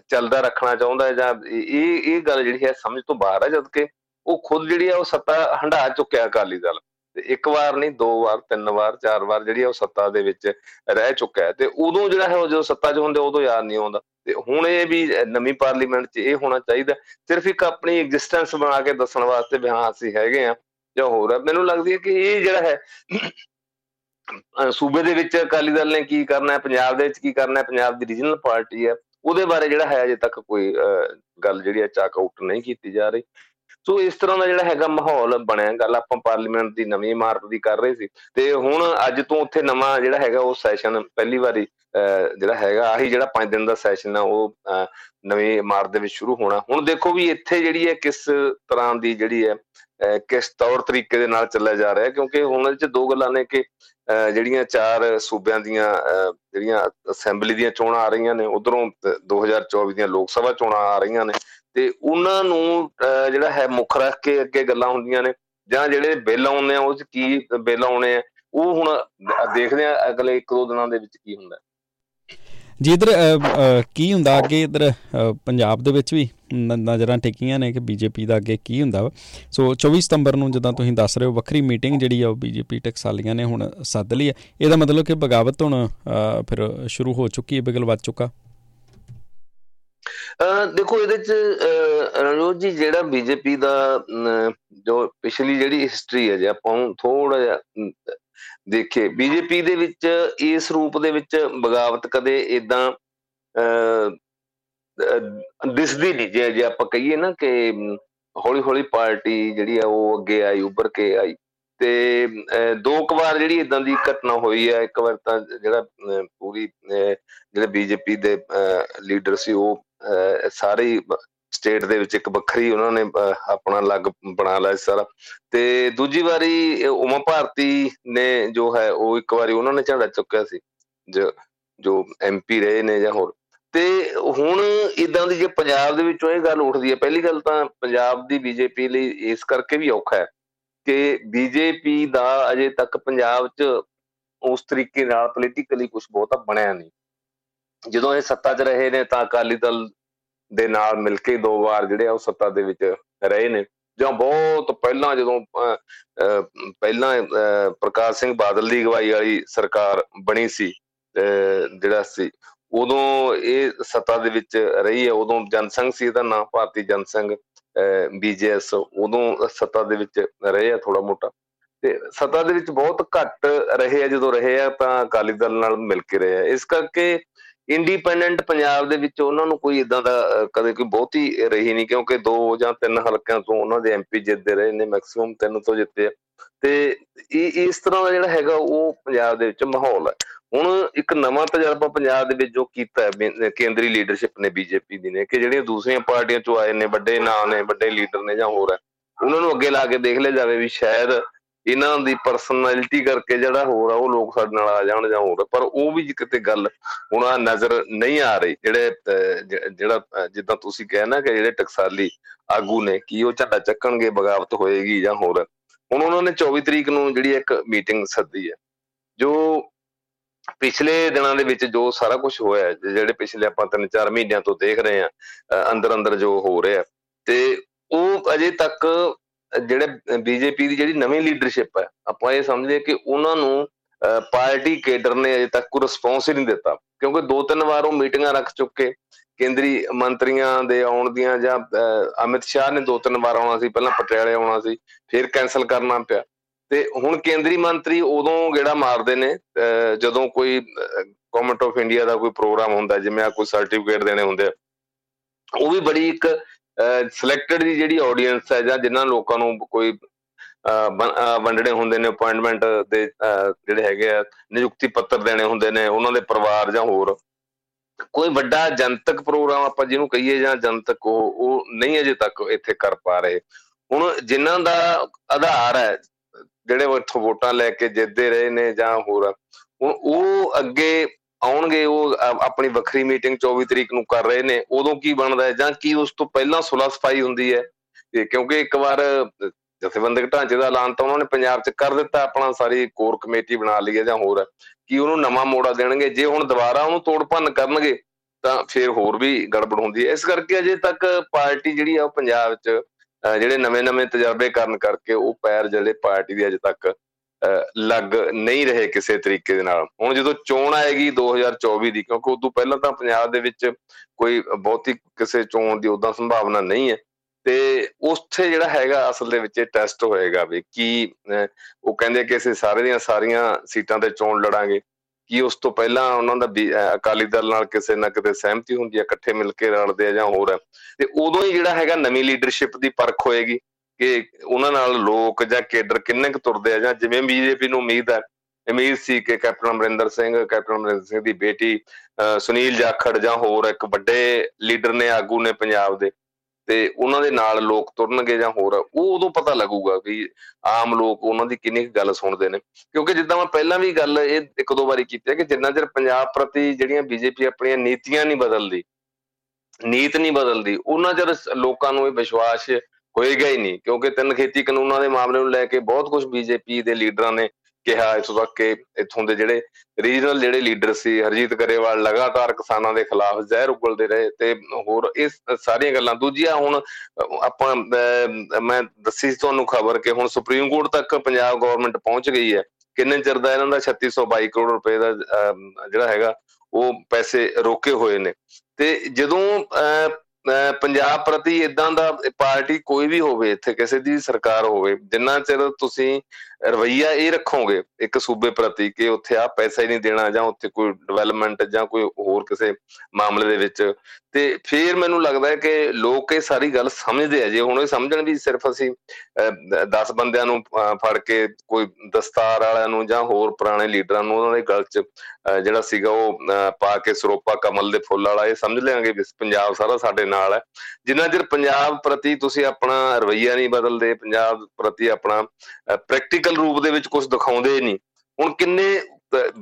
ਚੱਲਦਾ ਰੱਖਣਾ ਚਾਹੁੰਦਾ ਹੈ ਜਾਂ ਇਹ ਇਹ ਗੱਲ ਜਿਹੜੀ ਹੈ ਸਮਝ ਤੋਂ ਬਾਹਰ ਹੈ ਜਦ ਕਿ ਉਹ ਖੁਦ ਜਿਹੜੀ ਹੈ ਉਹ ਸੱਤਾ ਹੰਡਾ ਚੁੱਕਿਆ ਅਕਾਲੀ ਦਲ। ਤੇ ਇੱਕ ਵਾਰ ਨਹੀਂ, ਦੋ ਵਾਰ, ਤਿੰਨ ਵਾਰ, ਚਾਰ ਵਾਰ ਜਿਹੜੀ ਹੈ ਉਹ ਸੱਤਾ ਦੇ ਵਿੱਚ ਰਹਿ ਚੁੱਕਾ ਹੈ। ਤੇ ਉਦੋਂ ਜਿਹੜਾ ਹੈ ਉਹ ਜਦੋਂ ਸੱਤਾ 'ਚ ਹੁੰਦੇ ਉਦੋਂ ਯਾਦ ਨਹੀਂ ਆਉਂਦਾ। ਤੇ ਹੁਣ ਇਹ ਵੀ ਨਵੀਂ ਪਾਰਲੀਮੈਂਟ 'ਚ ਇਹ ਹੋਣਾ ਚਾਹੀਦਾ। ਸਿਰਫ ਇੱਕ ਆਪਣੀ ਐਗਜ਼ਿਸਟੈਂਸ ਬਣਾ ਕੇ ਦੱਸਣ ਵਾਸਤੇ ਵੀ ਹਾਂ, ਅਸੀਂ ਹੈਗੇ ਆ ਜਾਂ ਹੋਰ ਹੈ ਮੈਨੂੰ ਲੱਗਦੀ ਹੈ ਕਿ ਇਹ ਜਿਹੜਾ ਹੈ ਸੂਬੇ ਦੇ ਵਿੱਚ ਅਕਾਲੀ ਦਲ ਨੇ ਕੀ ਕਰਨਾ ਹੈ, ਪੰਜਾਬ ਦੇ ਵਿੱਚ ਕੀ ਕਰਨਾ ਹੈ, ਪੰਜਾਬ ਦੀ ਰੀਜਨਲ ਪਾਰਟੀ ਹੈ, ਉਹਦੇ ਬਾਰੇ ਜਿਹੜਾ ਹੈ ਅਜੇ ਤੱਕ ਕੋਈ ਗੱਲ ਜਿਹੜੀ ਹੈ ਚਾਕ ਆਊਟ ਨਹੀਂ ਕੀਤੀ ਜਾ ਰਹੀ। ਸੋ ਇਸ ਤਰ੍ਹਾਂ ਦਾ ਜਿਹੜਾ ਹੈਗਾ ਮਾਹੌਲ ਬਣਿਆ। ਗੱਲ ਆਪਾਂ ਪਾਰਲੀਮੈਂਟ ਦੀ ਨਵੀਂ ਇਮਾਰਤ ਦੀ ਕਰ ਰਹੇ ਸੀ। ਤੇ ਹੁਣ ਅੱਜ ਤੋਂ ਉੱਥੇ ਨਵਾਂ ਜਿਹੜਾ ਹੈਗਾ ਉਹ ਸੈਸ਼ਨ ਪਹਿਲੀ ਵਾਰੀ ਜਿਹੜਾ ਹੈਗਾ, ਆਹੀ ਜਿਹੜਾ 5 ਦਿਨ ਦਾ ਸੈਸ਼ਨ ਆ, ਉਹ ਨਵੀਂ ਇਮਾਰਤ ਦੇ ਵਿੱਚ ਸ਼ੁਰੂ ਹੋਣਾ। ਹੁਣ ਦੇਖੋ ਵੀ ਇੱਥੇ ਜਿਹੜੀ ਹੈ ਕਿਸ ਤਰ੍ਹਾਂ ਦੀ ਜਿਹੜੀ ਹੈ ਕਿਸ ਤੌਰ ਤਰੀਕੇ ਦੇ ਨਾਲ ਚੱਲਿਆ ਜਾ ਰਿਹਾ। ਕਿਉਂਕਿ ਹੁਣ ਇਹ ਚ ਦੋ ਗੱਲਾਂ ਨੇ ਕਿ ਜਿਹੜੀਆਂ ਚਾਰ ਸੂਬਿਆਂ ਦੀਆਂ ਜਿਹੜੀਆਂ ਅਸੈਂਬਲੀ ਦੀਆਂ ਚੋਣਾਂ ਆ ਰਹੀਆਂ ਨੇ, ਉਧਰੋਂ 2024 ਦੀਆਂ ਲੋਕ ਸਭਾ ਚੋਣਾਂ ਆ ਰਹੀਆਂ ਨੇ, ਤੇ ਉਹਨਾਂ ਨੂੰ ਜਿਹੜਾ ਹੈ ਮੁੱਖ ਰੱਖ ਕੇ ਅੱਗੇ ਗੱਲਾਂ ਹੁੰਦੀਆਂ ਨੇ, ਜਾਂ ਜਿਹੜੇ ਬਿੱਲ ਆਉਂਦੇ ਆ, ਉਹ ਚ ਕੀ ਬਿੱਲ ਆਉਣੇ ਆ, ਉਹ ਹੁਣ ਦੇਖਦੇ ਆ ਅਗਲੇ ਇੱਕ ਦੋ ਦਿਨਾਂ ਦੇ ਵਿੱਚ ਕੀ ਹੁੰਦਾ। ਜੀ ਇਧਰ ਕੀ ਹੁੰਦਾ ਅੱਗੇ ਇਧਰ ਪੰਜਾਬ ਦੇ ਵਿੱਚ ਵੀ? ਨਜ਼ਰਾਂ ਟਿਕੀਆਂ ਨੇ ਕਿ ਬੀਜੇਪੀ ਦਾ ਅੱਗੇ ਕੀ ਹੁੰਦਾ ਵਾ। ਸੋ 24 ਸਤੰਬਰ ਨੂੰ ਜਦੋਂ ਤੁਸੀਂ ਦੱਸ ਰਹੇ ਹੋ, ਵੱਖਰੀ ਮੀਟਿੰਗ ਜਿਹੜੀ ਆ ਉਹ ਬੀਜੇਪੀ ਟਕਸਾਲੀਆਂ ਨੇ ਹੁਣ ਸੱਦ ਲਈ ਹੈ ਇਹਦਾ ਮਤਲਬ ਕਿ ਬਗਾਵਤ ਹੁਣ ਫਿਰ ਸ਼ੁਰੂ ਹੋ ਚੁੱਕੀ ਹੈ, ਬਿਗਲ ਵੱਜ ਚੁੱਕਾ। ਦੇਖੋ ਇਹਦੇ ਚ ਰਣਜੋਤ ਜੀ, ਜਿਹੜਾ ਬੀਜੇਪੀ ਦਾ ਜੋ ਪਿਛਲੀ ਜਿਹੜੀ ਹਿਸਟਰੀ ਹੈ ਜੇ ਆਪਾਂ ਥੋੜਾ ਜਿਹਾ ਦੇਖੇ ਬੀਜੇਪੀ ਦੇ ਵਿੱਚ ਇਸ ਰੂਪ ਦੇ ਵਿੱਚ ਬਗਾਵਤ ਕਦੇ ਇਦਾਂ ਦਿਸਦੀ ਨਹੀਂ। ਜੇ ਜੇ ਆਪਾਂ ਕਹੀਏ ਨਾ ਕਿ ਹੌਲੀ ਹੌਲੀ ਪਾਰਟੀ ਜਿਹੜੀ ਆ ਉਹ ਅੱਗੇ ਆਈ, ਉੱਭਰ ਕੇ ਆਈ। ਤੇ ਦੋ ਕੁ ਵਾਰ ਜਿਹੜੀ ਇਦਾਂ ਦੀ ਘਟਨਾ ਹੋਈ ਹੈ ਇੱਕ ਵਾਰ ਤਾਂ ਜਿਹੜਾ ਪੂਰੀ ਜਿਹੜੇ ਬੀਜੇਪੀ ਦੇ ਲੀਡਰ ਸੀ ਉਹ ਸਾਰੇ ਸਟੇਟ ਦੇ ਵਿੱਚ ਇੱਕ ਵੱਖਰੀ ਉਹਨਾਂ ਨੇ ਆਪਣਾ ਲੱਗ ਬਣਾ ਲਿਆ ਸਾਰਾ। ਤੇ ਦੂਜੀ ਵਾਰੀ ਉਮਾ ਭਾਰਤੀ ਨੇ ਜੋ ਹੈ, ਉਹ ਇੱਕ ਵਾਰੀ ਉਹਨਾਂ ਨੇ ਝਾੜਾ ਚੁੱਕਿਆ ਸੀ। ਜੋ ਜੋ ਐਮਪੀ ਰਹੇ ਨੇ ਜਾਂ ਹੋਰ। ਤੇ ਹੁਣ ਇਦਾਂ ਦੀ ਜੇ ਪੰਜਾਬ ਦੇ ਵਿੱਚੋਂ ਇਹ ਗੱਲ ਉੱਠਦੀ ਹੈ, ਪਹਿਲੀ ਗੱਲ ਤਾਂ ਪੰਜਾਬ ਦੀ ਬੀਜੇਪੀ ਲਈ ਇਸ ਕਰਕੇ ਵੀ ਔਖਾ ਹੈ ਕਿ ਬੀਜੇਪੀ ਦਾ ਅਜੇ ਤੱਕ ਪੰਜਾਬ 'ਚ ਉਸ ਤਰੀਕੇ ਨਾਲ ਪੋਲੀਟੀਕਲੀ ਕੁਝ ਬਹੁਤਾ ਬਣਿਆ ਨਹੀਂ। ਜਦੋਂ ਇਹ ਸੱਤਾ 'ਚ ਰਹੇ ਨੇ ਤਾਂ ਅਕਾਲੀ ਦਲ ਦੇ ਨਾਲ ਮਿਲ ਕੇ ਦੋ ਵਾਰ ਜਿਹੜੇ ਆ ਉਹ ਸੱਤਾ ਦੇ ਵਿੱਚ ਰਹੇ ਨੇ। ਜਾਂ ਬਹੁਤ ਪਹਿਲਾਂ ਜਦੋਂ ਪਹਿਲਾਂ ਪ੍ਰਕਾਸ਼ ਸਿੰਘ ਬਾਦਲ ਦੀ ਅਗਵਾਈ ਵਾਲੀ ਸਰਕਾਰ ਬਣੀ ਸੀ ਜਿਹੜਾ ਸੀ ਉਦੋਂ ਇਹ ਸੱਤਾ ਦੇ ਵਿੱਚ ਰਹੀ ਹੈ, ਉਦੋਂ ਜਨਸੰਘ ਸੀ ਇਹਦਾ ਨਾਮ ਭਾਰਤੀ ਜਨਸੰਘ ਬੀਜੇਐਸ ਉਦੋਂ ਸੱਤਾ ਦੇ ਵਿੱਚ ਰਹੇ ਆ ਥੋੜਾ ਮੋਟਾ। ਤੇ ਸੱਤਾ ਦੇ ਵਿੱਚ ਬਹੁਤ ਘੱਟ ਰਹੇ ਆ, ਜਦੋਂ ਰਹੇ ਆ ਤਾਂ ਅਕਾਲੀ ਦਲ ਨਾਲ ਮਿਲ ਕੇ ਰਹੇ ਆ। ਇਸ ਕਰਕੇ ਇੰਡੀਪੈਂਡੈਂਟ ਪੰਜਾਬ ਦੇ ਵਿੱਚ ਉਹਨਾਂ ਨੂੰ ਕੋਈ ਇਦਾਂ ਦਾ ਕਦੇ ਕੋਈ ਬਹੁਤੀ ਰਹੀ ਨਹੀਂ, ਕਿਉਂਕਿ ਦੋ ਜਾਂ ਤਿੰਨ ਹਲਕਿਆਂ ਤੋਂ ਉਹਨਾਂ ਦੇ ਐਮਪੀ ਜਿੱਤਦੇ ਰਹੇ ਨੇ ਮੈਕਸਿਮਮ ਤਿੰਨ ਤੋਂ ਜਿੱਤੇ ਆ। ਤੇ ਇਹ, ਇਸ ਤਰ੍ਹਾਂ ਦਾ ਜਿਹੜਾ ਹੈਗਾ ਉਹ ਪੰਜਾਬ ਦੇ ਵਿੱਚ ਮਾਹੌਲ ਹੈ। ਹੁਣ ਇੱਕ ਨਵਾਂ ਤਜਰਬਾ ਪੰਜਾਬ ਦੇ ਵਿੱਚ ਜੋ ਕੀਤਾ ਹੈ ਕੇਂਦਰੀ ਲੀਡਰਸ਼ਿਪ ਨੇ ਬੀਜੇਪੀ ਦੀ ਨੇ, ਕਿ ਜਿਹੜੀਆਂ ਦੂਸਰੀਆਂ ਪਾਰਟੀਆਂ ਚੋਂ ਆਏ ਨੇ, ਵੱਡੇ ਨਾਂ ਨੇ, ਵੱਡੇ ਲੀਡਰ ਨੇ ਜਾਂ ਹੋਰ ਹੈ, ਉਹਨਾਂ ਨੂੰ ਅੱਗੇ ਲਾ ਕੇ ਦੇਖ ਲਿਆ ਜਾਵੇ ਵੀ ਸ਼ਾਇਦ ਇਹਨਾਂ ਦੀ ਪਰਸਨੈਲਿਟੀ ਕਰਕੇ ਜਿਹੜਾ ਹੋਰ ਆ, ਉਹ ਲੋਕ ਸਾਡੇ ਨਾਲ ਆ ਜਾਣ ਜਾਂ ਹੋਰ, ਪਰ ਉਹ ਵੀ ਕਿਤੇ ਗੱਲ ਹੁਣ ਆ ਨਜ਼ਰ ਨਹੀਂ ਆ ਰਹੀ, ਜਿਹੜੇ ਜਿਹੜਾ ਜਿੱਦਾਂ ਤੁਸੀਂ ਕਹਿਣਾ ਕਿ ਜਿਹੜੇ ਟਕਸਾਲੀ ਆਗੂ ਨੇ, ਕੀ ਉਹ ਝੰਡਾ ਚੱਕਣਗੇ, ਬਗਾਵਤ ਹੋਏਗੀ ਜਾਂ ਹੋਰ ਹੁਣ ਉਹਨਾਂ ਨੇ 24 ਤਰੀਕ ਨੂੰ ਜਿਹੜੀ ਇੱਕ ਮੀਟਿੰਗ ਸੱਦੀ ਹੈ, ਜੋ ਪਿਛਲੇ ਦਿਨਾਂ ਦੇ ਵਿੱਚ ਜੋ ਸਾਰਾ ਕੁਝ ਹੋਇਆ ਜਿਹੜੇ ਪਿਛਲੇ ਆਪਾਂ ਤਿੰਨ ਚਾਰ ਮਹੀਨਿਆਂ ਤੋਂ ਦੇਖ ਰਹੇ ਆ ਅੰਦਰ ਅੰਦਰ ਜੋ ਹੋ ਰਿਹਾ ਤੇ ਉਹ ਅਜੇ ਤੱਕ ਜਿਹੜੇ ਬੀਜੇਪੀ ਦੀ ਜਿਹੜੀ ਨਵੀਂ ਲੀਡਰਸ਼ਿਪ ਹੈ, ਆਪਾਂ ਇਹ ਸਮਝਦੇ ਕਿ ਉਹਨਾਂ ਨੂੰ ਪਾਰਟੀ ਕੇਡਰ ਨੇ ਅਜੇ ਤੱਕ ਕੋਈ ਰਿਸਪੌਂਸ ਹੀ ਨਹੀਂ ਦਿੱਤਾ, ਕਿਉਂਕਿ ਦੋ ਤਿੰਨ ਵਾਰ ਉਹ ਮੀਟਿੰਗਾਂ ਰੱਖ ਚੁੱਕੇ, ਕੇਂਦਰੀ ਮੰਤਰੀਆਂ ਦੇ ਆਉਣ ਦੀਆਂ ਜਾਂ ਅਮਿਤ ਸ਼ਾਹ ਨੇ ਦੋ ਤਿੰਨ ਵਾਰ ਆਉਣਾ ਸੀ, ਪਹਿਲਾਂ ਪਟਿਆਲੇ ਆਉਣਾ ਸੀ, ਫਿਰ ਕੈਨਸਲ ਕਰਨਾ ਪਿਆ। ਤੇ ਹੁਣ ਕੇਂਦਰੀ ਮੰਤਰੀ ਉਦੋਂ ਗੇੜਾ ਮਾਰਦੇ ਨੇ ਜਦੋਂ ਕੋਈ ਗਵਰਨਮੈਂਟ ਆਫ ਇੰਡੀਆ ਦਾ ਕੋਈ ਪ੍ਰੋਗਰਾਮ ਹੁੰਦਾ, ਜਿਵੇਂ ਆ ਕੋਈ ਸਰਟੀਫਿਕੇਟ ਦੇਣੇ ਹੁੰਦੇ ਉਹ ਵੀ ਬੜੀ ਇੱਕ ਸਿਲੈਕਟਡ ਦੀ ਜਿਹੜੀ ਆਡੀਅנס ਹੈ ਜਾਂ ਜਿਨ੍ਹਾਂ ਲੋਕਾਂ ਨੂੰ ਕੋਈ ਵੰਡਣੇ ਹੁੰਦੇ ਨੇ ਅਪਾਇੰਟਮੈਂਟ ਦੇ ਜਿਹੜੇ ਹੈਗੇ ਆ, ਨਿਯੁਕਤੀ ਪੱਤਰ ਦੇਣੇ ਹੁੰਦੇ ਨੇ, ਉਹਨਾਂ ਦੇ ਪਰਿਵਾਰ ਜਾਂ ਹੋਰ, ਕੋਈ ਵੱਡਾ ਜਨਤਕ ਪ੍ਰੋਗਰਾਮ ਆਪਾਂ ਜਿਹਨੂੰ ਕਹੀਏ ਜਾਂ ਜਨਤਕ ਉਹ ਉਹ ਨਹੀਂ ਅਜੇ ਤੱਕ ਇੱਥੇ ਕਰ ਪਾ ਰਹੇ। ਹੁਣ ਜਿਨ੍ਹਾਂ ਦਾ ਆਧਾਰ ਹੈ ਜਿਹੜੇ ਇੱਥੋਂ ਵੋਟਾਂ ਲੈ ਕੇ ਜਿੱਤਦੇ ਰਹੇ ਨੇ ਜਾਂ ਹੋਰ ਹੁਣ ਉਹ ਅੱਗੇ ਆਉਣਗੇ, ਉਹ ਆਪਣੀ ਵੱਖਰੀ ਮੀਟਿੰਗ 24 ਤਰੀਕ ਨੂੰ ਕਰ ਰਹੇ ਨੇ, ਉਦੋਂ ਕੀ ਬਣਦਾ ਹੈ ਜਾਂ ਕੀ ਉਸ ਤੋਂ ਪਹਿਲਾਂ ਸੁਲਹ ਸਫ਼ਾਈ ਹੁੰਦੀ ਹੈ? ਤੇ ਕਿਉਂਕਿ ਇੱਕ ਵਾਰ ਜਥੇਬੰਦਕ ਢਾਂਚੇ ਦਾ ਐਲਾਨ ਤਾਂ ਉਹਨਾਂ ਨੇ ਪੰਜਾਬ 'ਚ ਕਰ ਦਿੱਤਾ, ਆਪਣਾ ਸਾਰੀ ਕੋਰ ਕਮੇਟੀ ਬਣਾ ਲਈ ਹੈ ਜਾਂ ਹੋਰ ਕੀ ਉਹਨੂੰ ਨਵਾਂ ਮੋੜਾ ਦੇਣਗੇ? ਜੇ ਹੁਣ ਦੁਬਾਰਾ ਉਹਨੂੰ ਤੋੜ ਭੰਨ ਕਰਨਗੇ, ਤਾਂ ਫਿਰ ਹੋਰ ਵੀ ਗੜਬੜ ਹੁੰਦੀ ਹੈ। ਇਸ ਕਰਕੇ ਅਜੇ ਤੱਕ ਪਾਰਟੀ ਜਿਹੜੀ ਆ ਉਹ ਪੰਜਾਬ 'ਚ ਜਿਹੜੇ ਨਵੇਂ-ਨਵੇਂ ਤਜਰਬੇ ਕਰਨ ਕਰਕੇ ਉਹ ਪੈਰ ਜਿਹੜੇ ਪਾਰਟੀ ਦੇ ਅਜੇ ਤੱਕ ਲੱਗ ਨਹੀਂ ਰਹੇ ਕਿਸੇ ਤਰੀਕੇ ਦੇ ਨਾਲ। ਹੁਣ ਜਦੋਂ ਚੋਣ ਆਏਗੀ 2024 ਦੀ, ਕਿਉਂਕਿ ਉਦੋਂ ਪਹਿਲਾਂ ਤਾਂ ਪੰਜਾਬ ਦੇ ਵਿੱਚ ਕੋਈ ਬਹੁਤੀ ਕਿਸੇ ਚੋਣ ਦੀ ਉਦਾਂ ਸੰਭਾਵਨਾ ਨਹੀਂ ਹੈ। ਤੇ ਉੱਥੇ ਜਿਹੜਾ ਹੈਗਾ ਅਸਲ ਦੇ ਵਿੱਚ ਟੈਸਟ ਹੋਏਗਾ ਵੀ ਕੀ ਉਹ ਕਹਿੰਦੇ ਕਿ ਅਸੀਂ ਸਾਰੇ ਦੀਆਂ ਸਾਰੀਆਂ ਸੀਟਾਂ ਤੇ ਚੋਣ ਲੜਾਂਗੇ। ਕੀ ਉਸ ਤੋਂ ਪਹਿਲਾਂ ਉਹਨਾਂ ਦਾ ਅਕਾਲੀ ਦਲ ਨਾਲ ਕਿਸੇ ਨਾ ਕਿਤੇ ਸਹਿਮਤੀ ਹੁੰਦੀ ਹੈ, ਇਕੱਠੇ ਮਿਲ ਕੇ ਲੜਦੇ ਆ ਜਾਂ ਹੋਰ ਤੇ ਉਦੋਂ ਹੀ ਜਿਹੜਾ ਹੈਗਾ ਨਵੀਂ ਲੀਡਰਸ਼ਿਪ ਦੀ ਪਰਖ ਹੋਏਗੀ ਕਿ ਉਹਨਾਂ ਨਾਲ ਲੋਕ ਜਾਂ ਕੇਡਰ ਕਿੰਨੇ ਕੁ ਤੁਰਦੇ ਆ ਜਾਂ ਜਿਵੇਂ ਬੀਜੇਪੀ ਨੂੰ ਉਮੀਦ ਹੈ, ਉਮੀਦ ਸੀ ਕਿ ਕੈਪਟਨ ਅਮਰਿੰਦਰ ਸਿੰਘ, ਕੈਪਟਨ ਅਮਰਿੰਦਰ ਸਿੰਘ ਦੀ ਬੇਟੀ ਸੁਨੀਲ ਜਾਖੜ ਜਾਂ ਹੋਰ ਇੱਕ ਵੱਡੇ ਲੀਡਰ ਨੇ ਆਗੂ ਨੇ ਪੰਜਾਬ ਦੇ ਤੇ ਉਹਨਾਂ ਦੇ ਨਾਲ ਲੋਕ ਤੁਰਨਗੇ ਜਾਂ ਹੋਰ, ਉਹ ਉਦੋਂ ਪਤਾ ਲੱਗੂਗਾ ਵੀ ਆਮ ਲੋਕ ਉਹਨਾਂ ਦੀ ਕਿੰਨੀ ਗੱਲ ਸੁਣਦੇ ਨੇ। ਕਿਉਂਕਿ ਜਿੱਦਾਂ ਮੈਂ ਪਹਿਲਾਂ ਵੀ ਗੱਲ ਇਹ ਇੱਕ ਦੋ ਵਾਰੀ ਕੀਤੀ ਹੈ ਕਿ ਜਿੰਨਾ ਚਿਰ ਪੰਜਾਬ ਪ੍ਰਤੀ ਜਿਹੜੀਆਂ ਬੀਜੇਪੀ ਆਪਣੀਆਂ ਨੀਤੀਆਂ ਨਹੀਂ ਬਦਲਦੀ, ਨੀਤ ਨਹੀਂ ਬਦਲਦੀ, ਉਹਨਾਂ ਚਿਰ ਲੋਕਾਂ ਨੂੰ ਇਹ ਵਿਸ਼ਵਾਸ ਹੋਏਗਾ ਹੀ ਨਹੀਂ। ਕਿਉਂਕਿ ਤਿੰਨ ਖੇਤੀ ਕਾਨੂੰਨਾਂ ਦੇ ਮਾਮਲੇ ਨੂੰ ਲੈ ਕੇ ਬਹੁਤ ਕੁਝ ਬੀਜੇਪੀ ਦੇ ਲੀਡਰਾਂ ਨੇ ਕਿਹਾ ਇਸ ਵਕਤ ਕਿ ਇਥੋਂ ਦੇ ਜਿਹੜੇ ਰੀਜਨਲ ਜਿਹੜੇ ਲੀਡਰ ਸੀ, ਹਰਜੀਤ ਕਰੇਵਾਲ ਲਗਾਤਾਰ ਕਿਸਾਨਾਂ ਦੇ ਖਿਲਾਫ ਜ਼ਹਿਰ ਉਗਲਦੇ ਰਹੇ ਤੇ ਹੋਰ ਇਹ ਸਾਰੀਆਂ ਗੱਲਾਂ। ਦੂਜੀਆਂ ਹੁਣ, ਆਪਾਂ ਮੈਂ ਦੱਸੀ ਤੁਹਾਨੂੰ ਖਬਰ ਕਿ ਹੁਣ ਸੁਪਰੀਮ ਕੋਰਟ ਤੱਕ ਪੰਜਾਬ ਗਵਰਨਮੈਂਟ ਪਹੁੰਚ ਗਈ ਹੈ। ਕਿੰਨੇ ਚਿਰ ਦਾ ਇਹਨਾਂ ਦਾ? 3622 ਕਰੋੜ ਰੁਪਏ ਦਾ ਜਿਹੜਾ ਹੈਗਾ, ਉਹ ਪੈਸੇ ਰੋਕੇ ਹੋਏ ਨੇ। ਤੇ ਜਦੋਂ ਪੰਜਾਬ ਪ੍ਰਤੀ ਇਦਾਂ ਦਾ ਪਾਰਟੀ ਕੋਈ ਵੀ ਹੋਵੇ, ਇੱਥੇ ਕਿਸੇ ਦੀ ਸਰਕਾਰ ਹੋਵੇ, ਜਿੰਨਾ ਚਿਰ ਤੁਸੀਂ ਰਵਈਆ ਇਹ ਰੱਖੋਗੇ, ਇੱਕ ਸੂਬੇ ਪ੍ਰਤੀ ਕਿ ਉੱਥੇ ਆ ਪੈਸਾ ਹੀ ਨਹੀਂ ਦੇਣਾ ਜਾਂ ਉੱਥੇ ਕੋਈ ਡਿਵੈਲਪਮੈਂਟ ਜਾਂ ਕੋਈ ਹੋਰ ਕਿਸੇ ਮਾਮਲੇ ਦੇ ਵਿੱਚ। ਤੇ ਫਿਰ ਮੈਨੂੰ ਲੱਗਦਾ ਹੈ ਕਿ ਲੋਕ ਇਹ ਸਾਰੀ ਗੱਲ ਸਮਝਦੇ ਆ। ਜੇ ਹੁਣ ਇਹ ਸਮਝਣ ਵੀ ਸਿਰਫ ਅਸੀਂ 10 ਬੰਦਿਆਂ ਨੂੰ ਫੜ ਕੇ ਕੋਈ ਦਸਤਾਰ ਵਾਲਿਆਂ ਨੂੰ ਜਾਂ ਹੋਰ ਪੁਰਾਣੇ ਲੀਡਰਾਂ ਨੂੰ ਉਹਨਾਂ ਦੇ ਗਲ 'ਚ ਜਿਹੜਾ ਸੀਗਾ ਉਹ ਪਾ ਕੇ ਸਰੋਪਾ ਕਮਲ ਦੇ ਫੁੱਲ ਵਾਲਾ, ਇਹ ਸਮਝ ਲਿਆਂਗੇ ਵੀ ਪੰਜਾਬ ਸਾਰਾ ਸਾਡੇ ਨਾਲ ਹੈ। ਜਿੰਨਾ ਚਿਰ ਪੰਜਾਬ ਪ੍ਰਤੀ ਤੁਸੀਂ ਆਪਣਾ ਰਵਈਆ ਨਹੀਂ ਬਦਲਦੇ, ਪੰਜਾਬ ਪ੍ਰਤੀ ਆਪਣਾ ਪ੍ਰੈਕਟੀਕਲ ਰੂਪ ਦੇ ਵਿੱਚ ਕੁਝ ਦਿਖਾਉਂਦੇ ਨਹੀਂ। ਹੁਣ ਕਿੰਨੇ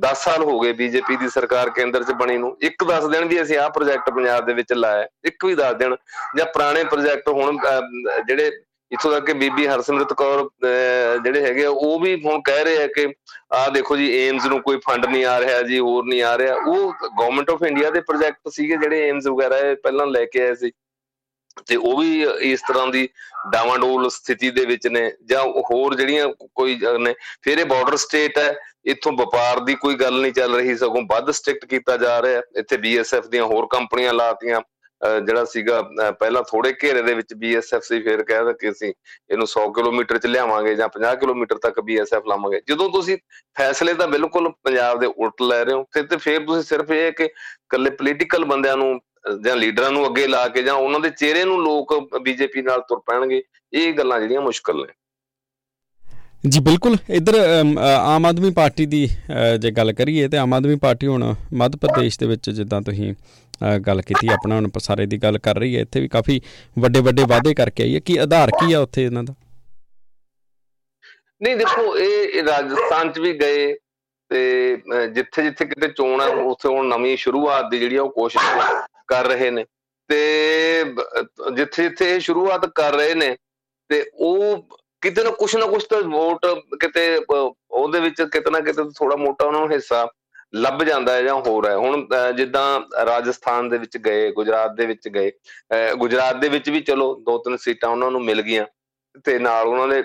10 ਸਾਲ ਹੋ ਗਏ ਬੀਜੇਪੀ ਦੀ ਸਰਕਾਰ ਕੇਂਦਰ 'ਚ ਬਣੀ ਨੂੰ। ਇੱਕ ਦੱਸ ਦੇਣ ਵੀ ਅਸੀਂ ਆਹ ਪ੍ਰੋਜੈਕਟ ਪੰਜਾਬ ਦੇ ਵਿੱਚ ਲਾਇਆ ਇੱਕ ਵੀ ਦੱਸ ਦੇਣ ਜਾਂ ਪੁਰਾਣੇ ਪ੍ਰੋਜੈਕਟ ਹੁਣ ਜਿਹੜੇ ਇਥੋਂ ਤੱਕ ਕਿ ਬੀਬੀ ਹਰਸਿਮਰਤ ਕੌਰ ਜਿਹੜੇ ਹੈਗੇ ਉਹ ਵੀ ਹੁਣ ਕਹਿ ਰਹੇ ਆ ਕਿ ਆਹ ਦੇਖੋ ਜੀ ਏਮਸ ਨੂੰ ਕੋਈ ਫੰਡ ਨਹੀਂ ਆ ਰਿਹਾ ਜੀ, ਹੋਰ ਨਹੀਂ ਆ ਰਿਹਾ। ਉਹ ਗਵਰਨਮੈਂਟ ਆਫ ਇੰਡੀਆ ਦੇ ਪ੍ਰੋਜੈਕਟ ਸੀਗੇ ਜਿਹੜੇ ਏਮਸ ਵਗੈਰਾ ਪਹਿਲਾਂ ਲੈ ਕੇ ਆਏ ਸੀ। ਤੇ ਉਹ ਵੀ ਇਸ ਤਰ੍ਹਾਂ ਦੀ ਡਾਵਾਂਡੋਲ ਸਥਿਤੀ ਦੇ ਵਿੱਚ ਨੇ ਜਾਂ ਹੋਰ ਜਿਹੜੀਆਂ ਕੋਈ ਨੇ, ਫਿਰ ਇਹ ਬਾਰਡਰ ਸਟੇਟ ਹੈ, ਇੱਥੋਂ ਵਪਾਰ ਦੀ ਕੋਈ ਗੱਲ ਨਹੀਂ ਚੱਲ ਰਹੀ, ਸਗੋਂ ਵੱਧ ਸਟ੍ਰਿਕਟ ਕੀਤਾ ਜਾ ਰਿਹਾ ਇੱਥੇ ਬੀਐਸਐਫ ਦੀਆਂ ਹੋਰ ਕੰਪਨੀਆਂ ਲਾਤੀਆਂ ਜਿਹੜਾ ਸੀਗਾ ਪਹਿਲਾਂ ਥੋੜੇ ਘੇਰੇ ਦੇ ਵਿੱਚ ਬੀਐਸਐਫ ਸੀ, ਫਿਰ ਕਹਿੰਦਾ ਕਿ ਅਸੀਂ ਇਹਨੂੰ 100 ਕਿਲੋਮੀਟਰ ਚ ਲਿਆਵਾਂਗੇ ਜਾਂ 50 ਕਿਲੋਮੀਟਰ ਤੱਕ ਬੀਐਸਐਫ ਲਾਵਾਂਗੇ। ਜਦੋਂ ਤੁਸੀਂ ਫੈਸਲੇ ਤਾਂ ਬਿਲਕੁਲ ਪੰਜਾਬ ਦੇ ਉਲਟ ਲੈ ਰਹੇ ਹੋ, ਤੇ ਫਿਰ ਤੁਸੀਂ ਸਿਰਫ ਇਹ ਕਿ ਕੱਲੇ ਪੋਲੀਟੀਕਲ ਬੰਦਿਆਂ ਨੂੰ ਜਾਂ ਲੀਡਰਾਂ ਨੂੰ ਅੱਗੇ ਲਾ ਕੇ ਜਾਂ ਉਹਨਾਂ ਦੇ ਚਿਹਰੇ ਨੂੰ ਲੋਕ ਬੀਜੇਪੀ ਨਾਲ ਤੁਰ ਪੈਣਗੇ ਇਹ ਗੱਲਾਂ ਜਿਹੜੀਆਂ ਮੁਸ਼ਕਲ ਨੇ। ਜੀ ਬਿਲਕੁਲ। ਇਧਰ ਆਮ ਆਦਮੀ ਪਾਰਟੀ ਦੀ ਜੇ ਗੱਲ ਕਰੀਏ ਤੇ ਆਮ ਆਦਮੀ ਪਾਰਟੀ ਹੁਣ ਮੱਧ ਪ੍ਰਦੇਸ਼ ਦੇ ਵਿੱਚ ਜਿੱਦਾਂ ਤੁਸੀਂ ਗੱਲ ਕੀਤੀ ਆਪਣਾ ਹੁਣ ਪਸਾਰੇ ਦੀ ਗੱਲ ਕਰ ਰਹੀ ਹੈ ਇੱਥੇ ਵੀ ਕਾਫੀ ਵੱਡੇ ਵੱਡੇ ਵਾਅਦੇ ਕਰਕੇ ਆਈ ਹੈ। ਕੀ ਆਧਾਰ ਕੀ ਆ ਉੱਥੇ ਇਹਨਾਂ ਦਾ? ਨਹੀਂ ਦੇਖੋ ਇਹ ਰਾਜਸਥਾਨ 'ਚ ਵੀ ਗਏ ਤੇ ਜਿੱਥੇ ਜਿੱਥੇ ਕਿਤੇ ਚੋਣ ਆ, ਉੱਥੇ ਹੁਣ ਨਵੀਂ ਸ਼ੁਰੂਆਤ ਦੀ ਜਿਹੜੀ ਉਹ ਕੋਸ਼ਿਸ਼ ਕਰ ਰਹੇ ਨੇ। ਤੇ ਜਿੱਥੇ ਜਿੱਥੇ ਇਹ ਸ਼ੁਰੂਆਤ ਕਰ ਰਹੇ ਨੇ, ਤੇ ਉਹ ਕਿਤੇ ਨਾ ਕੁਛ ਨਾ ਕੁਛ ਤਾਂ ਵੋਟ ਕਿਤੇ ਉਹਦੇ ਵਿੱਚ ਕਿਤੇ ਨਾ ਕਿਤੇ ਥੋੜਾ ਮੋਟਾ ਉਹਨਾਂ ਨੂੰ ਹਿੱਸਾ ਲੱਭ ਜਾਂਦਾ ਹੈ ਜਾਂ ਹੋਰ ਹੈ। ਹੁਣ ਜਿੱਦਾਂ ਰਾਜਸਥਾਨ ਦੇ ਵਿੱਚ ਗਏ, ਗੁਜਰਾਤ ਦੇ ਵਿੱਚ ਗਏ ਗੁਜਰਾਤ ਦੇ ਵਿੱਚ ਵੀ ਚਲੋ ਦੋ ਤਿੰਨ ਸੀਟਾਂ ਉਹਨਾਂ ਨੂੰ ਮਿਲ ਗਈਆਂ। ਤੇ ਨਾਲ ਉਹਨਾਂ ਦੇ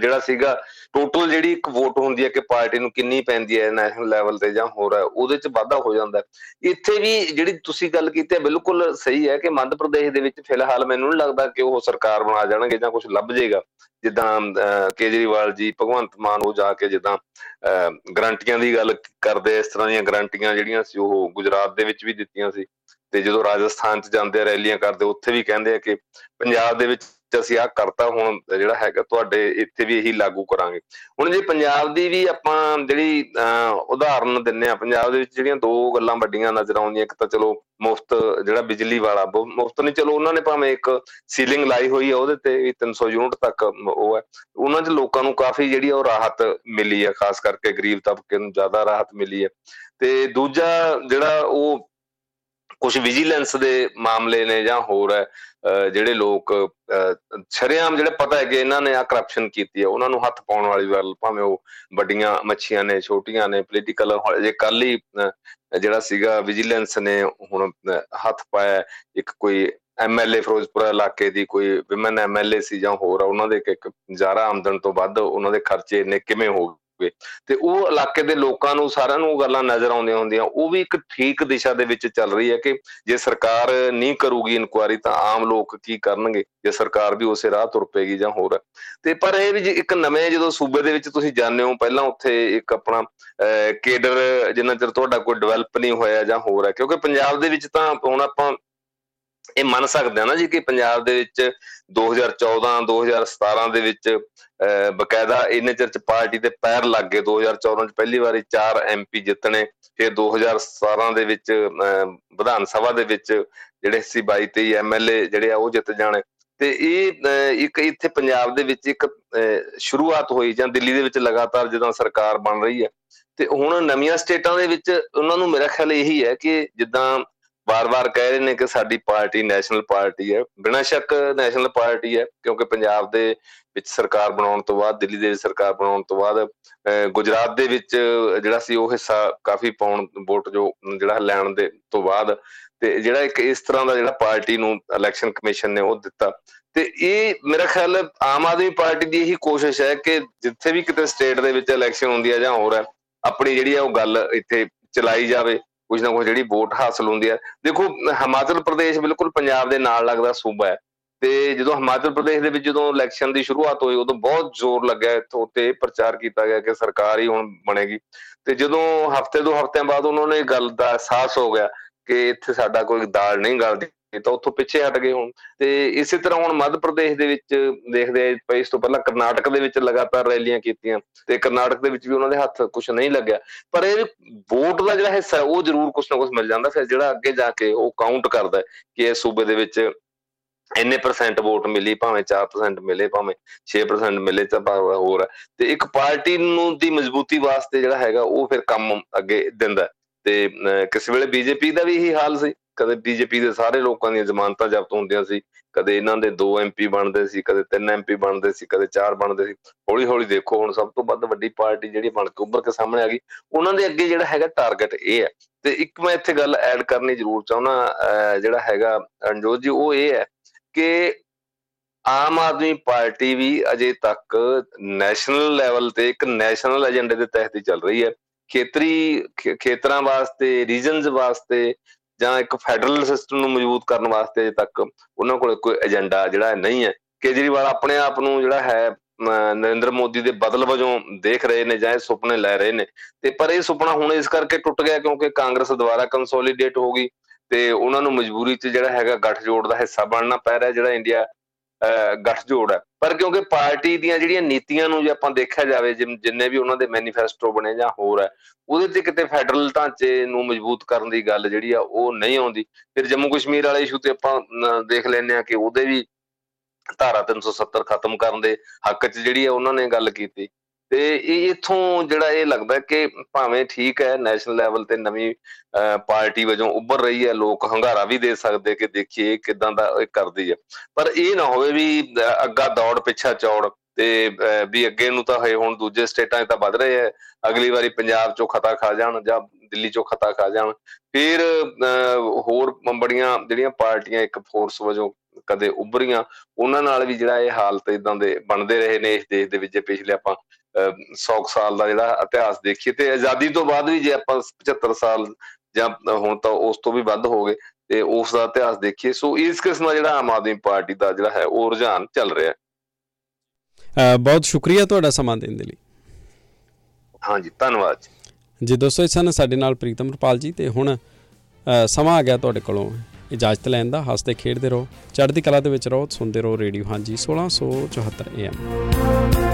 ਜਿਹੜਾ ਸੀਗਾ ਟੋਟਲ ਜਿਹੜੀ ਇੱਕ ਵੋਟ ਹੁੰਦੀ ਹੈ ਕਿ ਪਾਰਟੀ ਨੂੰ ਕਿੰਨੀ ਪੈਂਦੀ ਹੈ ਨੈਸ਼ਨਲ ਲੈਵਲ ਤੇ ਜਾਂ ਹੋਰ ਹੈ ਉਹਦੇ ਚ ਵਾਧਾ ਹੋ ਜਾਂਦਾ ਇੱਥੇ ਵੀ ਜਿਹੜੀ ਤੁਸੀਂ ਗੱਲ ਕੀਤੀ ਹੈ, ਬਿਲਕੁਲ ਸਹੀ ਹੈ ਕਿ ਮੱਧ ਪ੍ਰਦੇਸ਼ ਦੇ ਵਿੱਚ ਫਿਲਹਾਲ ਮੈਨੂੰ ਨਹੀਂ ਲੱਗਦਾ ਕਿ ਉਹ ਸਰਕਾਰ ਬਣਾ ਜਾਣਗੇ ਜਾਂ ਕੁਝ ਲੱਭ ਜਾਏਗਾ। ਜਿੱਦਾਂ ਕੇਜਰੀਵਾਲ ਜੀ, ਭਗਵੰਤ ਮਾਨ ਉਹ ਜਾ ਕੇ ਜਿੱਦਾਂ ਗਰੰਟੀਆਂ ਦੀ ਗੱਲ ਕਰਦੇ ਇਸ ਤਰ੍ਹਾਂ ਦੀਆਂ ਗਰੰਟੀਆਂ ਜਿਹੜੀਆਂ ਸੀ ਉਹ ਗੁਜਰਾਤ ਦੇ ਵਿੱਚ ਵੀ ਦਿੱਤੀਆਂ ਸੀ। ਤੇ ਜਦੋਂ ਰਾਜਸਥਾਨ 'ਚ ਜਾਂਦੇ ਆ ਰੈਲੀਆਂ ਕਰਦੇ, ਉੱਥੇ ਵੀ ਕਹਿੰਦੇ ਆ ਕਿ ਪੰਜਾਬ ਦੇ ਵਿੱਚ ਅਸੀਂ ਆ ਕਰਤਾ ਹੁਣ ਜਿਹੜਾ ਹੈਗਾ ਤੁਹਾਡੇ ਇੱਥੇ ਵੀ ਇਹੀ ਲਾਗੂ ਕਰਾਂਗੇ। ਹੁਣ ਜੇ ਪੰਜਾਬ ਦੀ ਵੀ ਆਪਾਂ ਜਿਹੜੀ ਉਦਾਹਰਨ ਦਿੰਨੇ ਆ ਪੰਜਾਬ ਦੇ ਵਿੱਚ ਜਿਹੜੀਆਂ ਦੋ ਗੱਲਾਂ ਵੱਡੀਆਂ ਨਜ਼ਰ ਆਉਂਦੀਆਂ, ਇੱਕ ਤਾਂ ਚਲੋ ਮੁਫਤ ਜਿਹੜਾ ਬਿਜਲੀ ਵਾਲਾ ਮੁਫਤ ਨਹੀਂ, ਚਲੋ ਉਹਨਾਂ ਨੇ ਭਾਵੇਂ ਇੱਕ ਸੀਲਿੰਗ ਲਾਈ ਹੋਈ ਆ, ਉਹਦੇ ਤੇ ਵੀ 300 ਯੂਨਿਟ ਤੱਕ ਉਹ ਹੈ। ਉਹਨਾਂ 'ਚ ਲੋਕਾਂ ਨੂੰ ਕਾਫੀ ਜਿਹੜੀ ਉਹ ਰਾਹਤ ਮਿਲੀ ਹੈ ਖਾਸ ਕਰਕੇ ਗਰੀਬ ਤਬਕੇ ਨੂੰ ਜ਼ਿਆਦਾ ਰਾਹਤ ਮਿਲੀ ਹੈ ਤੇ ਦੂਜਾ ਜਿਹੜਾ ਉਹ ਕੁਝ ਵਿਜੀਲੈਂਸ ਦੇ ਮਾਮਲੇ ਨੇ ਜਾਂ ਹੋਰ ਹੈ ਜਿਹੜੇ ਲੋਕ ਛਰਿਆਮ ਜਿਹੜੇ ਪਤਾ ਹੈ ਕਿ ਇਹਨਾਂ ਨੇ ਆ ਕਰਪਸ਼ਨ ਕੀਤੀ ਹੈ, ਉਹਨਾਂ ਨੂੰ ਹੱਥ ਪਾਉਣ ਵਾਲੀ ਗੱਲ ਭਾਵੇਂ ਉਹ ਵੱਡੀਆਂ ਮੱਛੀਆਂ ਨੇ, ਛੋਟੀਆਂ ਨੇ ਪੋਲੀਟੀਕਲ ਜੇ ਕੱਲ ਹੀ ਜਿਹੜਾ ਸੀਗਾ ਵਿਜੀਲੈਂਸ ਨੇ ਹੁਣ ਹੱਥ ਪਾਇਆ ਇੱਕ ਕੋਈ ਐਮਐਲਏ ਫਿਰੋਜ਼ਪੁਰ ਇਲਾਕੇ ਦੀ ਕੋਈ ਵਿਮਨ ਐਮਐਲਏ ਸੀ ਜਾਂ ਹੋਰ ਉਹਨਾਂ ਦੇ ਇੱਕ ਜ਼ਿਆਦਾ ਆਮਦਨ ਤੋਂ ਵੱਧ ਉਹਨਾਂ ਦੇ ਖਰਚੇ ਇੰਨੇ ਕਿਵੇਂ ਹੋ ਗਏ ਤੇ ਉਹ ਇਲਾਕੇ ਦੇ ਲੋਕਾਂ ਨੂੰ, ਸਾਰਿਆਂ ਨੂੰ ਗੱਲਾਂ ਨਜ਼ਰ ਆਉਂਦੀਆਂ ਹੁੰਦੀਆਂ। ਉਹ ਵੀ ਇੱਕ ਠੀਕ ਦਿਸ਼ਾ ਦੇ ਵਿੱਚ ਚੱਲ ਰਹੀ ਹੈ ਕਿ ਜੇ ਸਰਕਾਰ ਨਹੀਂ ਕਰੂਗੀ ਇਨਕੁਆਰੀ ਤਾਂ ਆਮ ਲੋਕ ਕੀ ਕਰਨਗੇ? ਜੇ ਸਰਕਾਰ ਵੀ ਉਸੇ ਰਾਹ ਤੁਰ ਪਏਗੀ ਜਾਂ ਹੋਰ। ਤੇ ਪਰ ਇਹ ਵੀ ਇੱਕ ਨਵੇਂ ਜਦੋਂ ਸੂਬੇ ਦੇ ਵਿੱਚ ਤੁਸੀਂ ਜਾਣਦੇ ਹੋ, ਪਹਿਲਾਂ ਉੱਥੇ ਇੱਕ ਆਪਣਾ ਕੇਡਰ ਜਿੰਨਾ ਚਿਰ ਤੁਹਾਡਾ ਕੋਈ ਡਿਵੈਲਪ ਨਹੀਂ ਹੋਇਆ ਜਾਂ ਹੋਰ ਹੈ, ਕਿਉਂਕਿ ਪੰਜਾਬ ਦੇ ਵਿੱਚ ਤਾਂ ਹੁਣ ਆਪਾਂ ਇਹ ਮੰਨ ਸਕਦੇ ਆ ਨਾ ਜੀ ਕਿ ਪੰਜਾਬ ਦੇ ਵਿੱਚ 2014 2017 ਦੇ ਵਿੱਚ ਬਕਾਇਦਾ ਇੰਨੇ ਚਿਰ ਚ ਪਾਰਟੀ ਦੇ ਪੈਰ ਲੱਗ ਗਏ 2014 ਚ ਪਹਿਲੀ ਵਾਰੀ 4 ਐਮਪੀ ਜਿੱਤਣੇ, ਫਿਰ 2017 ਦੇ ਵਿੱਚ ਵਿਧਾਨ ਸਭਾ ਦੇ ਵਿੱਚ ਜਿਹੜੇ ਸੀ 22 23 ਐਮਐਲਏ ਜਿਹੜੇ ਆ ਉਹ ਜਿੱਤ ਜਾਣੇ। ਤੇ ਇਹ ਇੱਕ ਇੱਥੇ ਪੰਜਾਬ ਦੇ ਵਿੱਚ ਇੱਕ ਸ਼ੁਰੂਆਤ ਹੋਈ ਜਾਂ ਦਿੱਲੀ ਦੇ ਵਿੱਚ ਲਗਾਤਾਰ ਜਦੋਂ ਸਰਕਾਰ ਬਣ ਰਹੀ ਹੈ। ਤੇ ਹੁਣ ਨਵੀਆਂ ਸਟੇਟਾਂ ਦੇ ਵਿੱਚ ਉਹਨਾਂ ਨੂੰ ਮੇਰਾ ਖਿਆਲ ਇਹੀ ਹੈ ਕਿ ਜਿੱਦਾਂ ਵਾਰ-ਵਾਰ ਕਹਿ ਰਹੇ ਨੇ ਕਿ ਸਾਡੀ ਪਾਰਟੀ ਨੈਸ਼ਨਲ ਪਾਰਟੀ ਹੈ। ਬਿਨਾਂ ਸ਼ੱਕ ਨੈਸ਼ਨਲ ਪਾਰਟੀ ਹੈ, ਕਿਉਂਕਿ ਪੰਜਾਬ ਦੇ ਵਿੱਚ ਸਰਕਾਰ ਬਣਾਉਣ ਤੋਂ ਬਾਅਦ, ਦਿੱਲੀ ਦੇ ਵਿੱਚ ਸਰਕਾਰ ਬਣਾਉਣ ਤੋਂ ਬਾਅਦ ਗੁਜਰਾਤ ਦੇ ਵਿੱਚ ਜਿਹੜਾ ਸੀ ਉਹ ਹਿੱਸਾ ਕਾਫੀ ਪਾਉਣ, ਵੋਟ ਜੋ ਜਿਹੜਾ ਲੈਣ ਦੇ ਤੋਂ ਬਾਅਦ ਤੇ ਜਿਹੜਾ ਇੱਕ ਇਸ ਤਰ੍ਹਾਂ ਦਾ ਜਿਹੜਾ ਪਾਰਟੀ ਨੂੰ ਇਲੈਕਸ਼ਨ ਕਮਿਸ਼ਨ ਨੇ ਉਹ ਦਿੱਤਾ। ਤੇ ਇਹ ਮੇਰਾ ਖਿਆਲ ਆਮ ਆਦਮੀ ਪਾਰਟੀ ਦੀ ਇਹੀ ਕੋਸ਼ਿਸ਼ ਹੈ ਕਿ ਜਿੱਥੇ ਵੀ ਕਿਤੇ ਸਟੇਟ ਦੇ ਵਿੱਚ ਇਲੈਕਸ਼ਨ ਹੁੰਦੀ ਹੈ ਜਾਂ ਹੋਰ ਹੈ, ਆਪਣੀ ਜਿਹੜੀ ਹੈ ਉਹ ਗੱਲ ਇੱਥੇ ਚਲਾਈ ਜਾਵੇ। ਕੁਝ ਨਾ ਕੁਝ ਜਿਹੜੀ ਵੋਟ ਹਾਸਲ ਹੁੰਦੀ ਹੈ। ਦੇਖੋ, ਹਿਮਾਚਲ ਪ੍ਰਦੇਸ਼ ਬਿਲਕੁਲ ਪੰਜਾਬ ਦੇ ਨਾਲ ਲੱਗਦਾ ਸੂਬਾ ਹੈ। ਤੇ ਜਦੋਂ ਹਿਮਾਚਲ ਪ੍ਰਦੇਸ਼ ਦੇ ਵਿੱਚ ਜਦੋਂ ਇਲੈਕਸ਼ਨ ਦੀ ਸ਼ੁਰੂਆਤ ਹੋਈ, ਉਦੋਂ ਬਹੁਤ ਜ਼ੋਰ ਲੱਗਿਆ ਇੱਥੋਂ ਤੇ ਪ੍ਰਚਾਰ ਕੀਤਾ ਗਿਆ ਕਿ ਸਰਕਾਰ ਹੀ ਹੁਣ ਬਣੇਗੀ। ਤੇ ਜਦੋਂ ਹਫ਼ਤੇ ਦੋ ਹਫ਼ਤਿਆਂ ਬਾਅਦ ਉਹਨਾਂ ਨੇ ਗੱਲ ਦਾ ਅਹਿਸਾਸ ਹੋ ਗਿਆ ਕਿ ਇੱਥੇ ਸਾਡਾ ਕੋਈ ਦਾਲ ਨਹੀਂ ਗਲਦੀ ਤਾਂ ਉੱਥੋਂ ਪਿੱਛੇ ਹਟ ਗਏ ਹੁਣ। ਤੇ ਇਸੇ ਤਰ੍ਹਾਂ ਹੁਣ ਮੱਧ ਪ੍ਰਦੇਸ਼ ਦੇ ਵਿੱਚ ਦੇਖਦੇ ਆ ਇਸ ਤੋਂ ਪਹਿਲਾਂ ਕਰਨਾਟਕ ਦੇ ਵਿੱਚ ਲਗਾਤਾਰ ਰੈਲੀਆਂ ਕੀਤੀਆਂ ਤੇ ਕਰਨਾਟਕ ਦੇ ਵਿੱਚ ਵੀ ਉਹਨਾਂ ਦੇ ਹੱਥ ਕੁਝ ਨਹੀਂ ਲੱਗਿਆ। ਪਰ ਇਹ ਵੋਟ ਦਾ ਜਿਹੜਾ ਹਿੱਸਾ, ਉਹ ਜ਼ਰੂਰ ਕੁਝ ਨਾ ਕੁਝ ਮਿਲ ਜਾਂਦਾ ਫਿਰ ਜਿਹੜਾ ਅੱਗੇ ਜਾ ਕੇ ਉਹ ਕਾਊਂਟ ਕਰਦਾ ਕਿ ਇਹ ਸੂਬੇ ਦੇ ਵਿੱਚ ਇੰਨੇ ਪਰਸੈਂਟ ਵੋਟ ਮਿਲੀ, ਭਾਵੇਂ 4% ਮਿਲੇ, ਭਾਵੇਂ 6% ਮਿਲੇ ਤਾਂ ਹੋਰ ਤੇ ਇੱਕ ਪਾਰਟੀ ਨੂੰ ਦੀ ਮਜ਼ਬੂਤੀ ਵਾਸਤੇ ਜਿਹੜਾ ਹੈਗਾ, ਉਹ ਫਿਰ ਕੰਮ ਅੱਗੇ ਦਿੰਦਾ। ਤੇ ਕਿਸੇ ਵੇਲੇ ਬੀਜੇਪੀ ਦਾ ਵੀ ਇਹੀ ਹਾਲ ਸੀ? ਕਦੇ ਬੀਜੇਪੀ ਦੇ ਸਾਰੇ ਲੋਕਾਂ ਦੀਆਂ ਜ਼ਮਾਨਤਾਂ ਜ਼ਬਤ ਹੁੰਦੀਆਂ ਸੀ, ਕਦੇ ਇਹਨਾਂ ਦੇ 2 ਐਮਪੀ ਬਣਦੇ ਸੀ, ਕਦੇ 3 ਐਮਪੀ ਬਣਦੇ ਸੀ, ਕਦੇ 4 ਬਣਦੇ ਸੀ। ਹੌਲੀ ਹੌਲੀ ਦੇਖੋ, ਹੁਣ ਸਭ ਤੋਂ ਵੱਧ ਵੱਡੀ ਪਾਰਟੀ ਜਿਹੜੀ ਬਣ ਕੇ ਉੱਭਰ ਕੇ ਸਾਹਮਣੇ ਆ ਗਈ, ਉਹਨਾਂ ਦੇ ਅੱਗੇ ਜਿਹੜਾ ਹੈਗਾ ਟਾਰਗੇਟ ਇਹ ਹੈ। ਤੇ ਇੱਕ ਮੈਂ ਇੱਥੇ ਗੱਲ ਐਡ ਕਰਨੀ ਜ਼ਰੂਰ ਚਾਹੁੰਦਾ ਜਿਹੜਾ ਹੈਗਾ ਅਨਜੋਤ ਜੀ, ਉਹ ਇਹ ਹੈ ਕਿ ਆਮ ਆਦਮੀ ਪਾਰਟੀ ਵੀ ਅਜੇ ਤੱਕ ਨੈਸ਼ਨਲ ਲੈਵਲ ਤੇ ਇੱਕ ਨੈਸ਼ਨਲ ਏਜੰਡੇ ਦੇ ਤਹਿਤ ਹੀ ਚੱਲ ਰਹੀ ਹੈ। ਖੇਤਰੀ ਖੇਤਰਾਂ ਵਾਸਤੇ ਰੀਜਨਸ ਵਾਸਤੇ ਜਾਂ ਇੱਕ ਫੈਡਰਲ ਸਿਸਟਮ ਨੂੰ ਮਜ਼ਬੂਤ ਕਰਨ ਵਾਸਤੇ ਅਜੇ ਤੱਕ ਉਹਨਾਂ ਕੋਲ ਕੋਈ ਏਜੰਡਾ ਜਿਹੜਾ ਨਹੀਂ ਹੈ। ਕੇਜਰੀਵਾਲ ਆਪਣੇ ਆਪ ਨੂੰ ਜਿਹੜਾ ਹੈ ਨਰਿੰਦਰ ਮੋਦੀ ਦੇ ਬਦਲ ਵਜੋਂ ਦੇਖ ਰਹੇ ਨੇ ਜਾਂ ਇਹ ਸੁਪਨੇ ਲੈ ਰਹੇ ਨੇ। ਤੇ ਪਰ ਇਹ ਸੁਪਨਾ ਹੁਣ ਇਸ ਕਰਕੇ ਟੁੱਟ ਗਿਆ ਕਿਉਂਕਿ ਕਾਂਗਰਸ ਦੁਆਰਾ ਕੰਸੋਲੀਡੇਟ ਹੋ ਗਈ ਤੇ ਉਹਨਾਂ ਨੂੰ ਮਜਬੂਰੀ 'ਚ ਜਿਹੜਾ ਹੈਗਾ ਗੱਠਜੋੜ ਦਾ ਹਿੱਸਾ ਬਣਨਾ ਪੈ ਰਿਹਾ, ਜਿਹੜਾ ਇੰਡੀਆ ਗੱਠਜੋੜ ਹੈ। ਪਰ ਕਿਉਂਕਿ ਪਾਰਟੀ ਦੀਆਂ ਜਿਹੜੀਆਂ ਨੀਤੀਆਂ ਨੂੰ ਜੇ ਆਪਾਂ ਦੇਖਿਆ ਜਾਵੇ ਜਿੰਨੇ ਵੀ ਉਹਨਾਂ ਦੇ ਮੈਨੀਫੈਸਟੋ ਬਣੇ ਜਾਂ ਹੋਰ ਹੈ, ਉਹਦੇ ਤੇ ਕਿਤੇ ਫੈਡਰਲ ਢਾਂਚੇ ਨੂੰ ਮਜ਼ਬੂਤ ਕਰਨ ਦੀ ਗੱਲ ਜਿਹੜੀ ਆ, ਉਹ ਨਹੀਂ ਆਉਂਦੀ। ਫਿਰ ਜੰਮੂ ਕਸ਼ਮੀਰ ਵਾਲੇ ਇਸ਼ੂ ਤੇ ਆਪਾਂ ਦੇਖ ਲੈਂਦੇ ਆ ਕਿ ਉਹਦੇ ਵੀ ਧਾਰਾ 370 ਖਤਮ ਕਰਨ ਦੇ ਹੱਕ 'ਚ ਜਿਹੜੀ ਆ, ਉਹਨਾਂ ਨੇ ਗੱਲ ਕੀਤੀ। ਤੇ ਇਹ ਇਥੋਂ ਜਿਹੜਾ ਇਹ ਲੱਗਦਾ ਕਿ ਭਾਵੇਂ ਠੀਕ ਹੈ ਨੈਸ਼ਨਲ ਲੈਵਲ ਤੇ ਨਵੀਂ ਪਾਰਟੀ ਵਜੋਂ ਉੱਭਰ ਰਹੀ ਹੈ, ਲੋਕ ਹੰਗਾਰਾ ਵੀ ਦੇ ਸਕਦੇ ਕਿ ਦੇਖੀਏ ਕਿਦਾਂ ਦਾ ਇਹ ਕਰਦੀ ਹੈ। ਪਰ ਇਹ ਨਾ ਹੋਵੇ ਵੀ ਅੱਗਾ ਦੌੜ, ਪਿੱਛਾ ਚੌੜ ਤੇ ਵੀ ਅੱਗੇ ਨੂੰ ਤਾਂ ਹੈ ਹੁਣ ਦੂਜੇ ਸਟੇਟਾਂ 'ਚ ਤਾਂ ਵੱਧ ਰਹੇ ਹੈ। ਅਗਲੀ ਵਾਰੀ ਪੰਜਾਬ 'ਚੋਂ ਖਤਾ ਖਾ ਜਾਣ ਜਾਂ ਦਿੱਲੀ 'ਚੋਂ ਖਤਾ ਖਾ ਜਾਣ, ਫਿਰ ਹੋਰ ਬੜੀਆਂ ਜਿਹੜੀਆਂ ਪਾਰਟੀਆਂ ਇੱਕ ਫੋਰਸ ਵਜੋਂ ਕਦੇ ਉੱਭਰੀਆਂ, ਉਹਨਾਂ ਨਾਲ ਵੀ ਜਿਹੜਾ ਇਹ ਹਾਲਤ ਇਦਾਂ ਦੇ ਬਣਦੇ ਰਹੇ ਨੇ ਇਸ ਦੇਸ਼ ਦੇ ਵਿੱਚ ਪਿਛਲੇ ਆਪਾਂ 100 ਸਾਲ ਦਾ ਜਿਹੜਾ ਇਤਿਹਾਸ ਦੇਖੀਏ ਤੇ ਆਜ਼ਾਦੀ ਤੋਂ ਬਾਅਦ ਵੀ ਜੇ ਆਪਾਂ 75 ਸਾਲ ਜਾਂ ਹੁਣ ਤਾਂ ਉਸ ਤੋਂ ਵੀ ਵੱਧ ਹੋ ਗਏ ਤੇ ਉਸ ਦਾ ਇਤਿਹਾਸ ਦੇਖੀਏ ਸੋ ਇਸ ਕਿਸਮ ਦਾ ਜਿਹੜਾ ਆਮ ਆਦਮੀ ਪਾਰਟੀ ਦਾ ਜਿਹੜਾ ਹੈ ਉਹ ਰੁਝਾਨ ਚੱਲ ਰਿਹਾ ਹੈ। ਬਹੁਤ ਸ਼ੁਕਰੀਆ ਤੁਹਾਡਾ ਸਮਾਂ ਦੇਣ ਦੇ ਲਈ। ਹਾਂਜੀ ਧੰਨਵਾਦ ਜੀ। ਦੋਸਤੋ ਸਨ ਸਾਡੇ ਨਾਲ ਪ੍ਰੀਤਮ ਰਪਾਲ ਜੀ ਤੇ ਹੁਣ ਸਮਾਂ ਆ ਗਿਆ ਤੁਹਾਡੇ ਕੋਲੋਂ ਇਜਾਜ਼ਤ ਲੈਣ ਦਾ। ਹੱਸਦੇ ਖੇਡਦੇ ਰਹੋ ਚੜ੍ਹਦੀ ਕਲਾ ਦੇ ਵਿੱਚ ਰਹੋ ਸੁਣਦੇ ਰਹੋ ਰੇਡੀਓ। ਹਾਂਜੀ 1674 AM